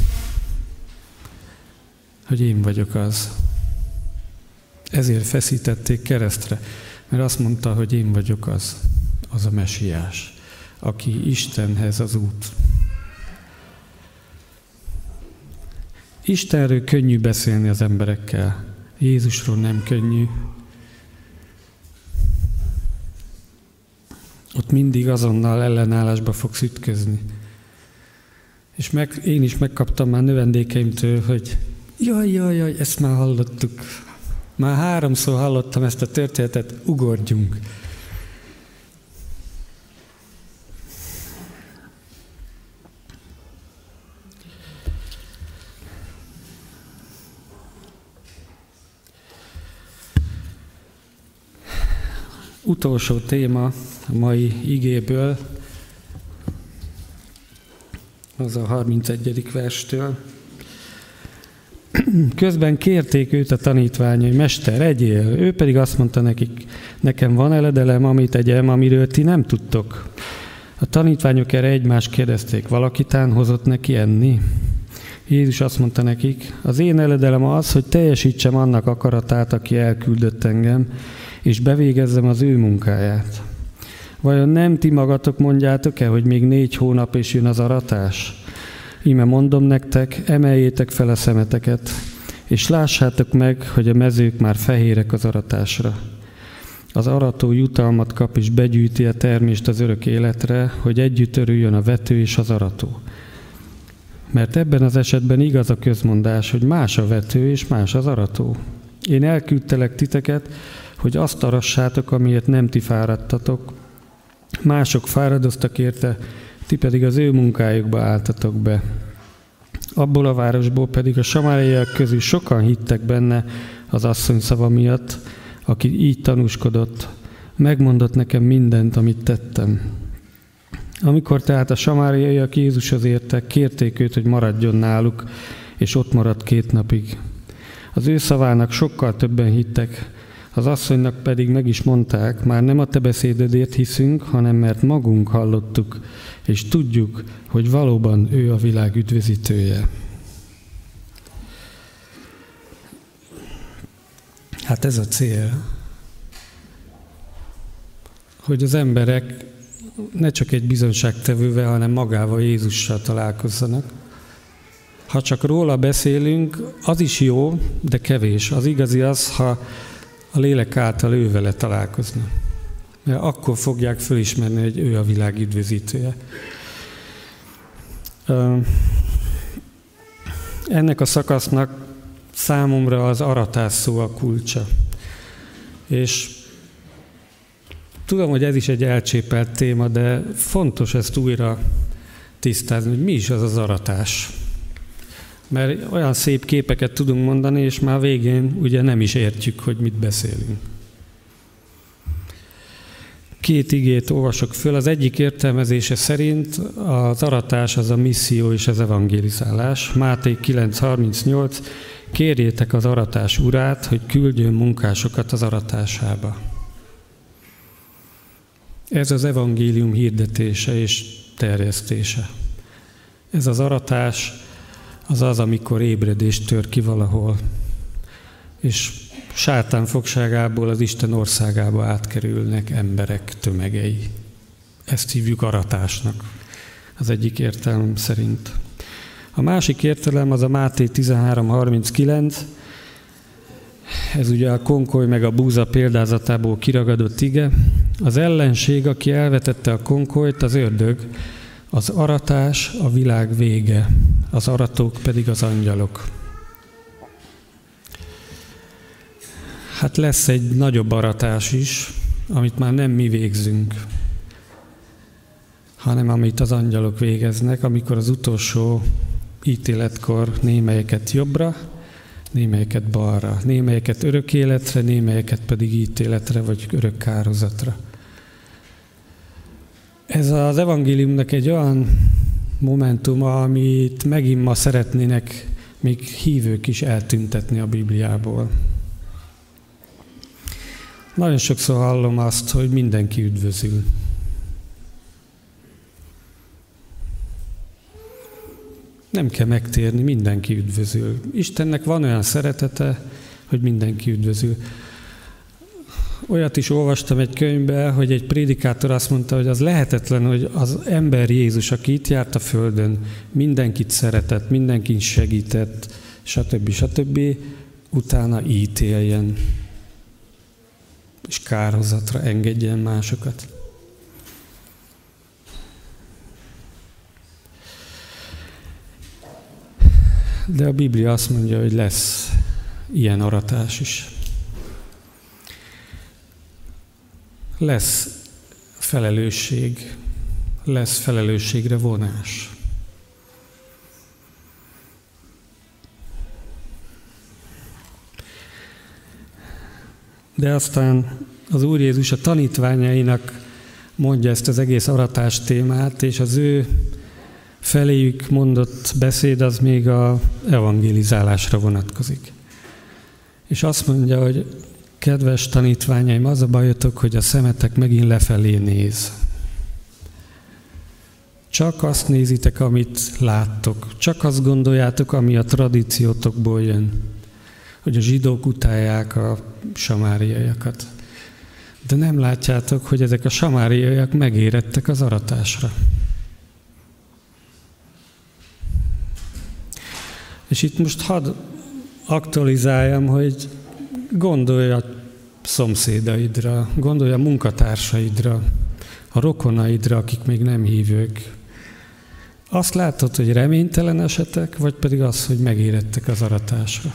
hogy én vagyok az. Ezért feszítették keresztre. Mert azt mondta, hogy én vagyok az, az a mesiás, aki Istenhez az út. Istenről könnyű beszélni az emberekkel, Jézusról nem könnyű. Ott mindig azonnal ellenállásba fogsz ütközni. És meg, én is megkaptam már növendékeimtől, hogy jaj, jaj, jaj, ezt már hallottuk, már háromszor hallottam ezt a történetet, ugorjunk. Utolsó téma a mai igéből, az a 31. verstől. Közben kérték őt a tanítványai, Mester, egyél. Ő pedig azt mondta nekik, nekem van eledelem, amit egyem, amiről ti nem tudtok. A tanítványok erre egymást kérdezték, valakitán hozott neki enni? Jézus azt mondta nekik, az én eledelem az, hogy teljesítsem annak akaratát, aki elküldött engem, és bevégezzem az ő munkáját. Vajon nem ti magatok mondjátok-e, hogy még négy hónap és jön az aratás? Íme mondom nektek, emeljétek fel a szemeteket, és lássátok meg, hogy a mezők már fehérek az aratásra. Az arató jutalmat kap és begyűjti a termést az örök életre, hogy együtt örüljön a vető és az arató. Mert ebben az esetben igaz a közmondás, hogy más a vető és más az arató. Én elküldtelek titeket, hogy azt arassátok, amiért nem ti fáradtatok. Mások fáradoztak érte, ti pedig az ő munkájukba álltatok be. Abból a városból pedig a samáriaiak közül sokan hittek benne az asszony szava miatt, aki így tanúskodott, megmondott nekem mindent, amit tettem. Amikor tehát a samáriaiak Jézushoz értek, kérték őt, hogy maradjon náluk, és ott maradt két napig. Az ő szavának sokkal többen hittek, az asszonynak pedig meg is mondták, már nem a te beszédedért hiszünk, hanem mert magunk hallottuk, és tudjuk, hogy valóban ő a világ üdvözítője. Hát ez a cél, hogy az emberek ne csak egy bizonyságtevővel, hanem magával Jézussal találkozzanak. Ha csak róla beszélünk, az is jó, de kevés. Az igazi az, ha a lélek által ő vele találkozna. Mert akkor fogják fölismerni, hogy ő a világ üdvözítője. Ennek a szakasznak számomra az aratás szó a kulcsa. És tudom, hogy ez is egy elcsépelt téma, de fontos ezt újra tisztázni, hogy mi is az az aratás. Mert olyan szép képeket tudunk mondani, és már végén ugye nem is értjük, hogy mit beszélünk. Két igét olvasok föl. Az egyik értelmezése szerint az aratás az a misszió és az evangélizálás. Máté 9.38 Kérjétek az aratás urát, hogy küldjön munkásokat az aratásába. Ez az evangélium hirdetése és terjesztése. Ez az aratás az az, amikor ébredés tör ki valahol, és sátán fogságából az Isten országába átkerülnek emberek tömegei. Ezt hívjuk aratásnak, az egyik értelem szerint. A másik értelem az a Máté 13.39, ez ugye a konkoly meg a búza példázatából kiragadott ige. Az ellenség, aki elvetette a konkolyt, az ördög, az aratás a világ vége, az aratók pedig az angyalok. Hát lesz egy nagyobb aratás is, amit már nem mi végzünk, hanem amit az angyalok végeznek, amikor az utolsó ítéletkor némelyeket jobbra, némelyeket balra, némelyeket örök életre, némelyeket pedig ítéletre vagy örök kározatra. Ez az evangéliumnak egy olyan momentuma, amit megint ma szeretnének még hívők is eltüntetni a Bibliából. Nagyon sokszor hallom azt, hogy mindenki üdvözül. Nem kell megtérni, mindenki üdvözül. Istennek van olyan szeretete, hogy mindenki üdvözül. Olyat is olvastam egy könyvbe, hogy egy prédikátor azt mondta, hogy az lehetetlen, hogy az ember Jézus, aki itt járt a Földön, mindenkit szeretett, mindenkit segített, stb. stb. utána ítéljen, és kárhozatra engedjen másokat. De a Biblia azt mondja, hogy lesz ilyen aratás is. Lesz felelősség, lesz felelősségre vonás. De aztán az Úr Jézus a tanítványainak mondja ezt az egész aratás témát, és az ő feléjük mondott beszéd az még a evangelizálásra vonatkozik. És azt mondja, hogy kedves tanítványaim, az a bajotok, hogy a szemetek megint lefelé néz. Csak azt nézitek, amit láttok. Csak azt gondoljátok, ami a tradíciótokból jön. Hogy a zsidók utálják a samáriaiakat. De nem látjátok, hogy ezek a samáriaiak megérettek az aratásra. És itt most hadd aktualizáljam, hogy gondolj a szomszédaidra, gondolj a munkatársaidra, a rokonaidra, akik még nem hívők. Azt látod, hogy reménytelen esetek, vagy pedig az, hogy megérettek az aratásra.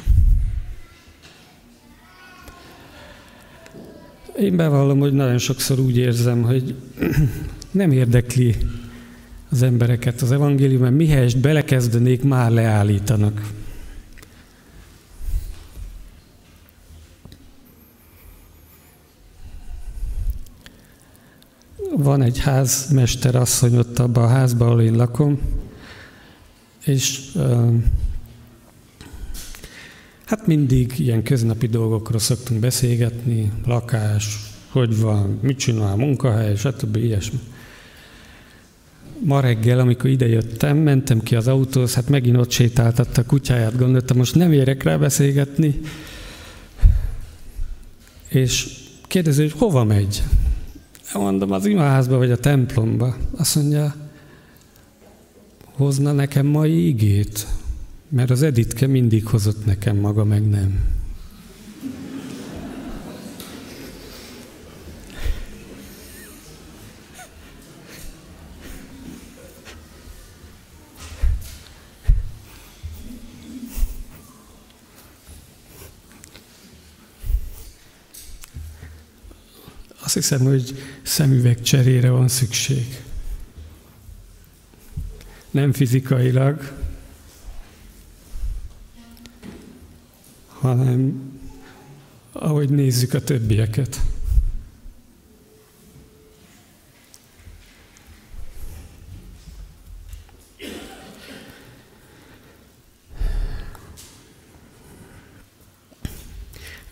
Én bevallom, hogy nagyon sokszor úgy érzem, hogy *clears throat* nem érdekli az embereket az evangélium, mert mihelyest belekezdenék, már leállítanak. Van egy házmester asszony ott abban a házban, ahol én lakom, és hát mindig ilyen köznapi dolgokról szoktunk beszélgetni, lakás, hogy van, mit csinál, munkahely, stb. ilyesmi ma reggel, amikor idejöttem, mentem ki az autóhoz, hát megint ott sétáltatta a kutyáját, gondoltam, most nem érek rá beszélgetni, és kérdezi, hogy hova megy? Mondom, az imaházba vagy a templomba. Azt mondja, hozna nekem mai igét, mert az Editke mindig hozott nekem, maga meg nem. Azt hiszem, hogy szemüveg cserére van szükség. Nem fizikailag, hanem ahogy nézzük a többieket.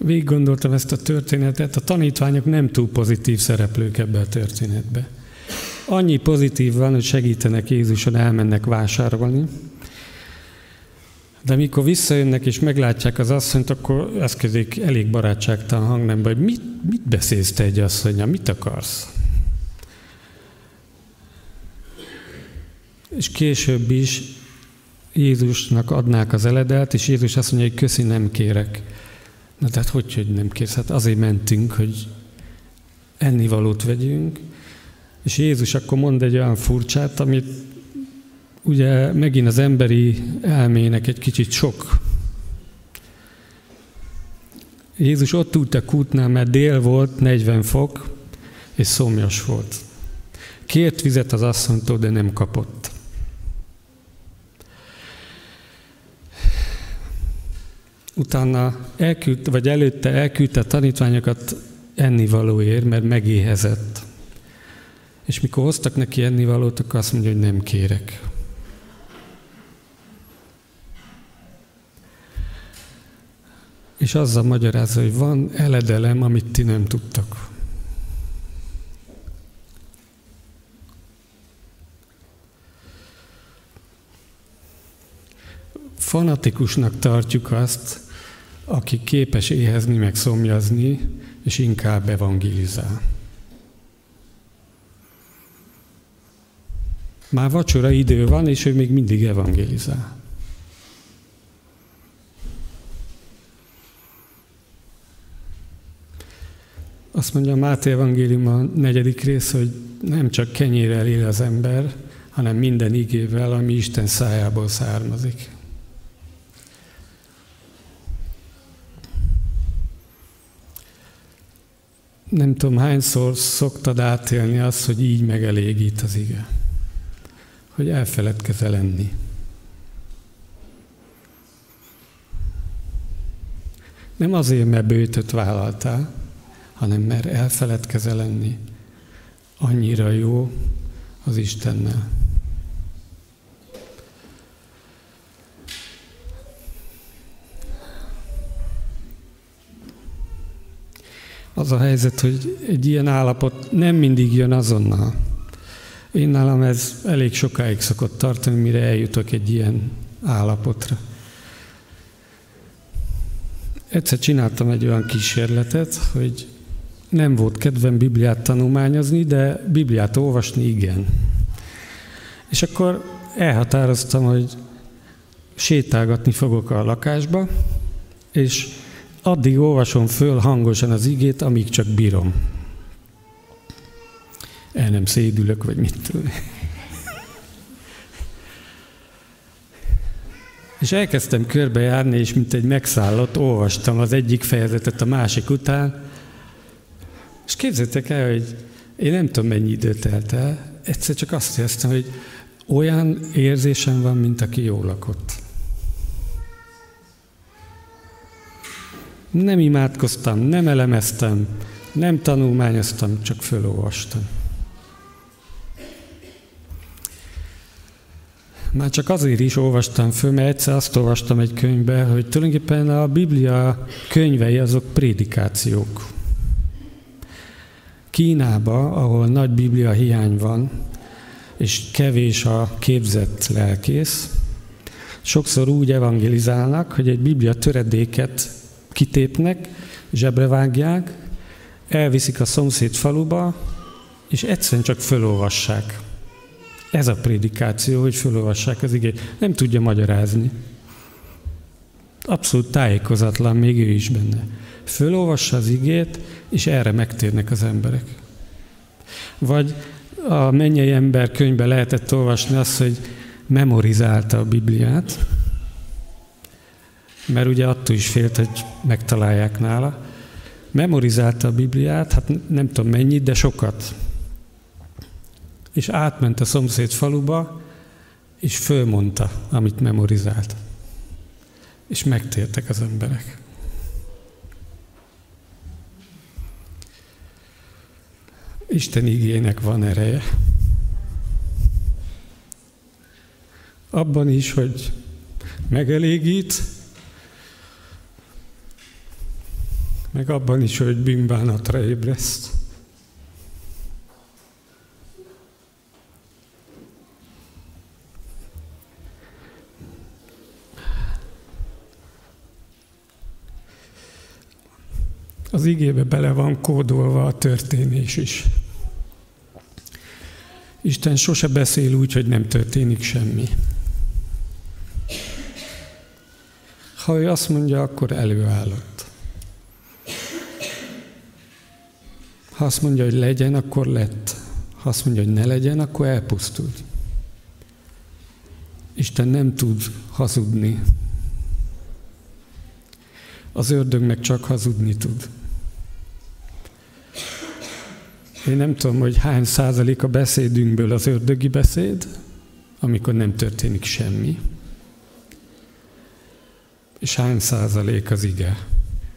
Végig gondoltam ezt a történetet, a tanítványok nem túl pozitív szereplők ebbe a történetbe. Annyi pozitív van, hogy segítenek Jézuson, elmennek vásárolni, de mikor visszajönnek és meglátják az asszonyt, akkor ezt kezdik elég barátságtalan hangnemben, hogy mit, mit beszélsz te egy asszonya, mit akarsz? És később is Jézusnak adnák az eledelt, és Jézus azt mondja, hogy köszi, nem kérek. Na tehát hogy, hogy nem kérsz? Hát azért mentünk, hogy ennivalót vegyünk, és Jézus akkor mond egy olyan furcsát, amit ugye megint az emberi elmének egy kicsit sok. Jézus ott ült a kútnál, mert dél volt, 40 fok, és szomjas volt. Kért vizet az asszonytól, de nem kapott. Utána elküldte, vagy előtte elküldte tanítványokat ennivalóért, mert megéhezett. És mikor hoztak neki ennivalót, akkor azt mondja, hogy nem kérek. És azzal magyarázza, hogy van eledelem, amit ti nem tudtak. Fanatikusnak tartjuk azt, aki képes éhezni, meg szomjazni, és inkább evangelizál. Már vacsora idő van, és ő még mindig evangelizál. Azt mondja Máté Evangélium a negyedik rész, hogy nem csak kenyérrel él az ember, hanem minden igével, ami Isten szájából származik. Nem tudom hányszor szoktad átélni azt, hogy így megelégít az ige. Hogy elfeledkezel lenni. Nem azért, mert bőtöt vállaltál, hanem mert elfeledkezel lenni. Annyira jó az Istennel. Az a helyzet, hogy egy ilyen állapot nem mindig jön azonnal. Én nálam ez elég sokáig szokott tartani, mire eljutok egy ilyen állapotra. Egyszer csináltam egy olyan kísérletet, hogy nem volt kedvem Bibliát tanulmányozni, de Bibliát olvasni igen. És akkor elhatároztam, hogy sétálgatni fogok a lakásba, és addig olvasom föl hangosan az igét, amíg csak bírom. El nem szédülök, vagy mit tudom. És elkezdtem körbejárni, és mint egy megszállott, olvastam az egyik fejezetet a másik után, és képzeljétek el, hogy én nem tudom, mennyi időt telt el, egyszer csak azt éreztem, hogy olyan érzésem van, mint aki jól lakott. Nem imádkoztam, nem elemeztem, nem tanulmányoztam, csak fölolvastam. Már csak azért is olvastam föl, mert egyszer azt olvastam egy könyvbe, hogy tulajdonképpen a Biblia könyvei azok prédikációk. Kínába, ahol nagy Biblia hiány van, és kevés a képzett lelkész, sokszor úgy evangelizálnak, hogy egy Biblia töredéket kitépnek, zsebre vágják, elviszik a szomszéd faluba, és egyszerűen csak fölolvassák. Ez a prédikáció, hogy fölolvassák az igét. Nem tudja magyarázni. Abszolút tájékozatlan, még ő is benne. Fölolvassa az igét, és erre megtérnek az emberek. Vagy a mennyei ember könyvben lehetett olvasni azt, hogy memorizálta a Bibliát, mert ugye attól is félt, hogy megtalálják nála. Memorizálta a Bibliát, hát nem tudom mennyit, de sokat. És átment a szomszéd faluba, és fölmondta, amit memorizált. És megtértek az emberek. Isten igének van ereje. Abban is, hogy megelégít, meg abban is, hogy bűnbánatra ébreszt. Az igébe bele van kódolva a történés is. Isten sose beszél úgy, hogy nem történik semmi. Ha ő azt mondja, akkor előállott. Ha azt mondja, hogy legyen, akkor lett. Ha azt mondja, hogy ne legyen, akkor elpusztult. Isten nem tud hazudni. Az ördög meg csak hazudni tud. Én nem tudom, hogy hány százalék a beszédünkből az ördögi beszéd, amikor nem történik semmi, és hány százalék az ige,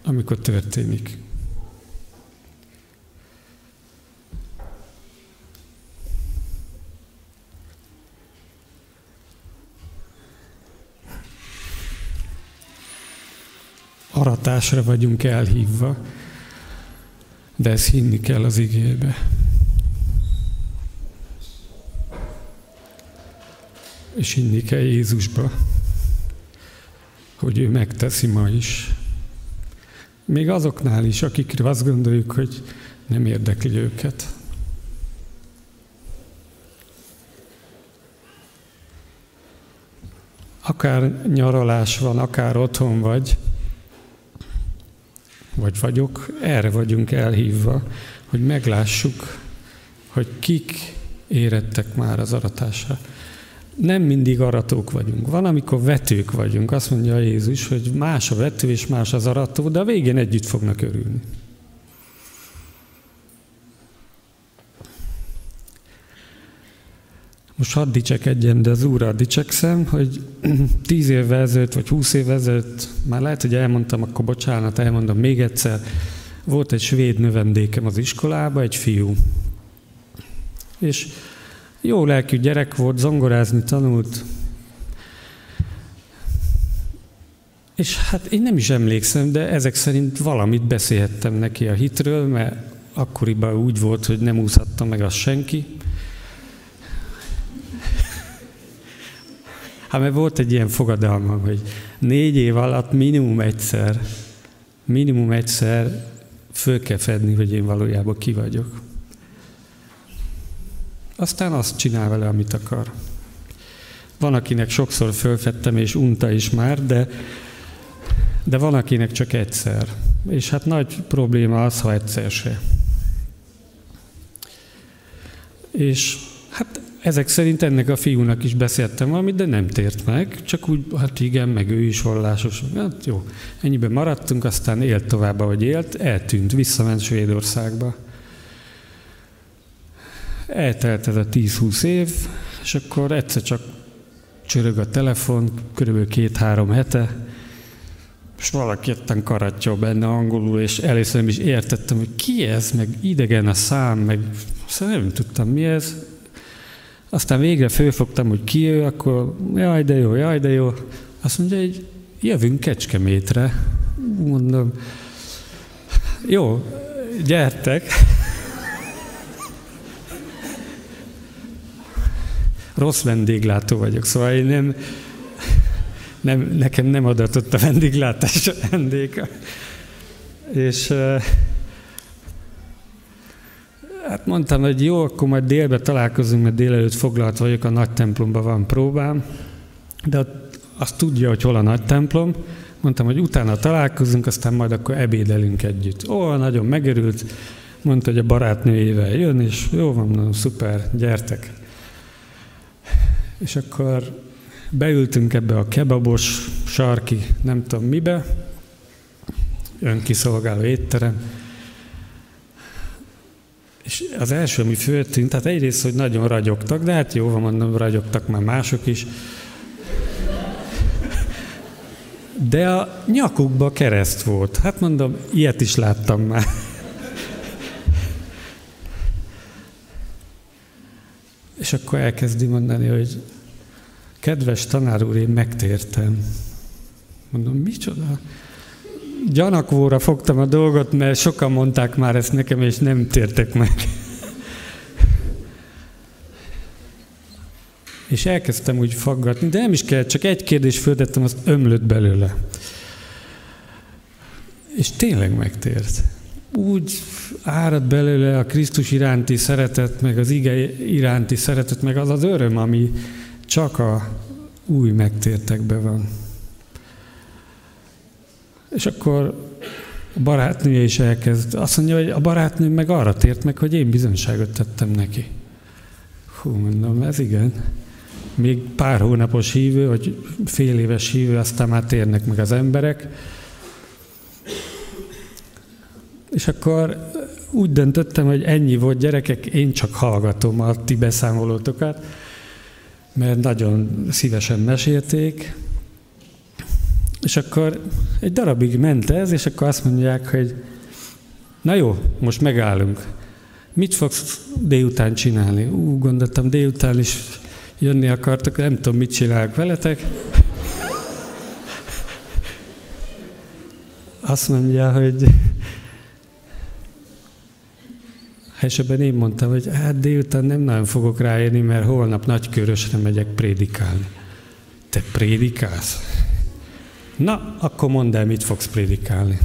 amikor történik. Aratásra vagyunk elhívva, de ezt hinni kell az igébe. És hinni kell Jézusba, hogy ő megteszi ma is. Még azoknál is, akikre azt gondoljuk, hogy nem érdekli őket. Akár nyaralás van, akár otthon vagy, vagy vagyok, erre vagyunk elhívva, hogy meglássuk, hogy kik érettek már az aratásra. Nem mindig aratók vagyunk. Van, amikor vetők vagyunk. Azt mondja Jézus, hogy más a vető és más az arató, de a végén együtt fognak örülni. Most hadd dicsekedjem, de az Úrral dicsekszem, hogy tíz évvel ezelőtt, vagy húsz évvel ezelőtt, már lehet, hogy elmondtam, akkor bocsánat, elmondom még egyszer, volt egy svéd növendékem az iskolába, egy fiú. És jó lelkű gyerek volt, zongorázni tanult, És hát én nem is emlékszem, de ezek szerint valamit beszélhettem neki a hitről, mert akkoriban úgy volt, hogy nem úszhatta meg azt senki. Hát mert volt egy ilyen fogadalma, hogy négy év alatt minimum egyszer, minimum egyszer föl kell fedni, hogy én valójában ki vagyok. Aztán azt csinál vele, amit akar. Van, akinek sokszor fölfettem, és unta is már, de, de van, akinek csak egyszer. És hát nagy probléma az, ha egyszer se. És ezek szerint ennek a fiúnak is beszéltem valamit, de nem tért meg, csak úgy, hát igen, meg ő is vallásos. Hát jó, ennyiben maradtunk, aztán élt tovább, ahogy élt, eltűnt, visszament Svédországba. Eltelt ez a 10-20 év, és akkor egyszer csak csörög a telefon, körülbelül két-három hete, és valaki ettem karatja benne angolul, és először nem is értettem, hogy ki ez, meg idegen a szám, meg szóval nem tudtam mi ez. Aztán végre fölfogtam, hogy ki ő, akkor jaj, de jó, jaj, de jó. Azt mondja, hogy jövünk Kecskemétre. Mondom, jó, gyertek. Rossz vendéglátó vagyok, szóval én nem, nem, nekem nem adatott a vendéglátás a vendéka. És hát mondtam, hogy jó, akkor majd délbe találkozunk, mert délelőtt foglalt vagyok, a nagy templomban van próbám, de azt tudja, hogy hol a nagy templom. Mondtam, hogy utána találkozunk, aztán majd akkor ebédelünk együtt. Ó, nagyon megörült, mondta, hogy a barátnőjével jön, és jó van, nagyon szuper, gyertek. És akkor beültünk ebbe a kebabos, sarki, nem tudom mibe, önkiszolgáló étterem, és az első, ami föltűnt, tehát egyrészt, hogy nagyon ragyogtak, de hát jó, van mondom, ragyogtak már mások is. De a nyakukba kereszt volt. Hát mondom, ilyet is láttam már. És akkor elkezdi mondani, hogy kedves tanár úr, én megtértem. Mondom, micsoda? Gyanakvóra fogtam a dolgot, mert sokan mondták már ezt nekem, és nem tértek meg. és elkezdtem úgy faggatni, de nem is kellett, csak egy kérdés földettem, az ömlött belőle. És tényleg megtért. Úgy árad belőle a Krisztus iránti szeretet, meg az ige iránti szeretet, meg az az öröm, ami csak a új megtértekbe van. És akkor a barátnője is elkezd. Azt mondja, hogy a barátnő meg arra tért meg, hogy én bizonyságot tettem neki. Hú, mondom, ez igen. Még pár hónapos hívő, vagy fél éves hívő, aztán már térnek meg az emberek. És akkor úgy döntöttem, hogy ennyi volt gyerekek, én csak hallgatom a ti beszámolótokat, mert nagyon szívesen mesélték, és akkor egy darabig ment ez, és akkor azt mondják, hogy na jó, most megállunk. Mit fogsz délután csinálni? Ú, gondoltam, délután is jönni akartok, nem tudom, mit csinálok veletek. Azt mondja, hogy és ebben én mondtam, hogy hát délután nem nagyon fogok rájönni, mert holnap nagykörösre megyek prédikálni. Te prédikálsz? Na, akkor mondd el, mit fogsz prédikálni.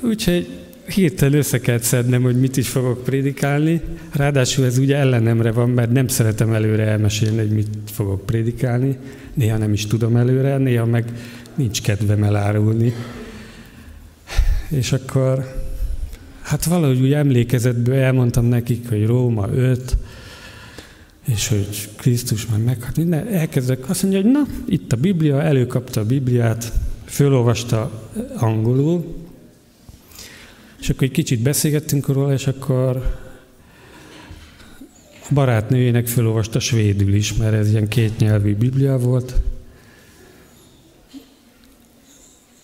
Úgyhogy hirtelen össze kell szednem, hogy mit is fogok prédikálni. Ráadásul ez ugye ellenemre van, mert nem szeretem előre elmesélni, hogy mit fogok prédikálni. Néha nem is tudom előre, néha meg nincs kedvem elárulni. És akkor, hát valahogy úgy emlékezetből elmondtam nekik, hogy Róma 5, és hogy Krisztus már meghalt, minden, elkezdek, azt mondja, hogy na, itt a Biblia, előkapta a Bibliát, fölolvasta angolul, és akkor egy kicsit beszélgettünk róla, és akkor a barátnőjének fölolvasta svédül is, mert ez ilyen kétnyelvű Biblia volt.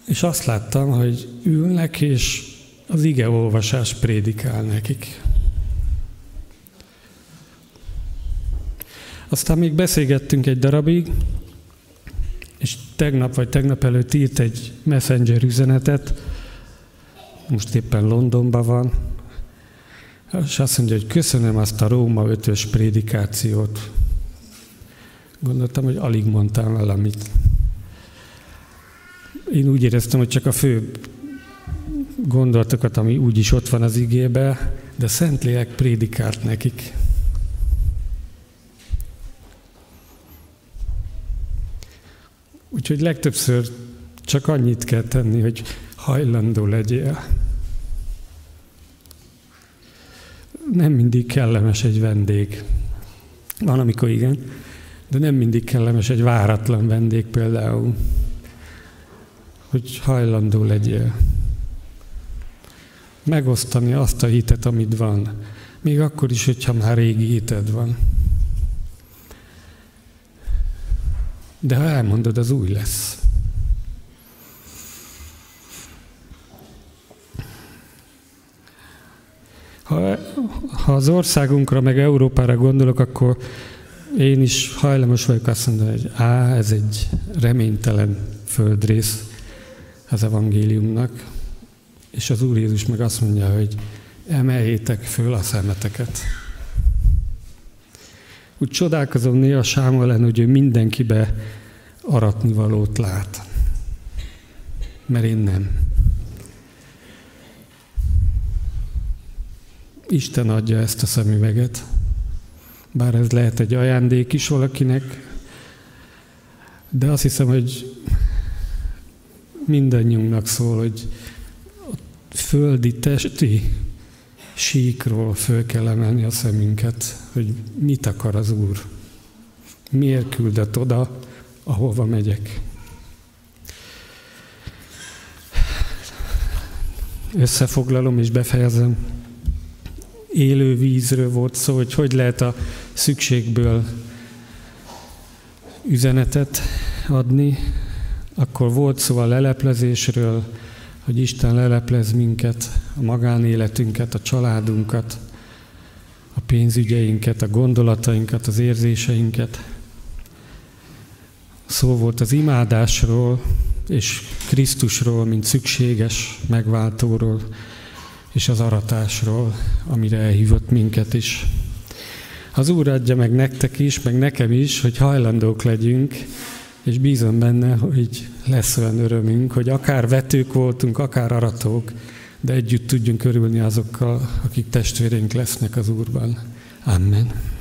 És azt láttam, hogy ülnek, és az ige olvasás prédikál nekik. Aztán még beszélgettünk egy darabig, és tegnap vagy tegnap előtt írt egy messenger üzenetet, most éppen Londonban van, és azt mondja, hogy köszönöm azt a Róma ötös prédikációt. Gondoltam, hogy alig mondtam valamit. Én úgy éreztem, hogy csak a fő gondolatokat, ami úgyis ott van az igébe, de Szentlélek prédikált nekik. Úgyhogy legtöbbször csak annyit kell tenni, hogy hajlandó legyél. Nem mindig kellemes egy vendég. Van, amikor igen, de nem mindig kellemes egy váratlan vendég például. Hogy hajlandó legyél. Megosztani azt a hitet, amit van. Még akkor is, hogyha már régi hited van. De ha elmondod, az új lesz. Ha, ha az országunkra, meg Európára gondolok, akkor én is hajlamos vagyok azt mondani, hogy á, ez egy reménytelen földrész az evangéliumnak, és az Úr Jézus meg azt mondja, hogy emeljétek föl a szemeteket. Úgy csodálkozom néha Sámuelen, hogy ő mindenkibe aratni valót lát. Mert én nem. Isten adja ezt a szemüveget. Bár ez lehet egy ajándék is valakinek, de azt hiszem, hogy mindannyiunknak szól, hogy a földi, testi síkról föl kell emelni a szemünket, hogy mit akar az Úr. Miért küldött oda, ahova megyek. Összefoglalom és befejezem. Élő vízről volt szó, hogy hogy lehet a szükségből üzenetet adni. Akkor volt szó a leleplezésről, hogy Isten leleplez minket, a magánéletünket, a családunkat, a pénzügyeinket, a gondolatainkat, az érzéseinket. Szó volt az imádásról és Krisztusról, mint szükséges megváltóról, és az aratásról, amire elhívott minket is. Az Úr adja meg nektek is, meg nekem is, hogy hajlandók legyünk, és bízom benne, hogy lesz olyan örömünk, hogy akár vetők voltunk, akár aratók, de együtt tudjunk örülni azokkal, akik testvérénk lesznek az Úrban. Amen.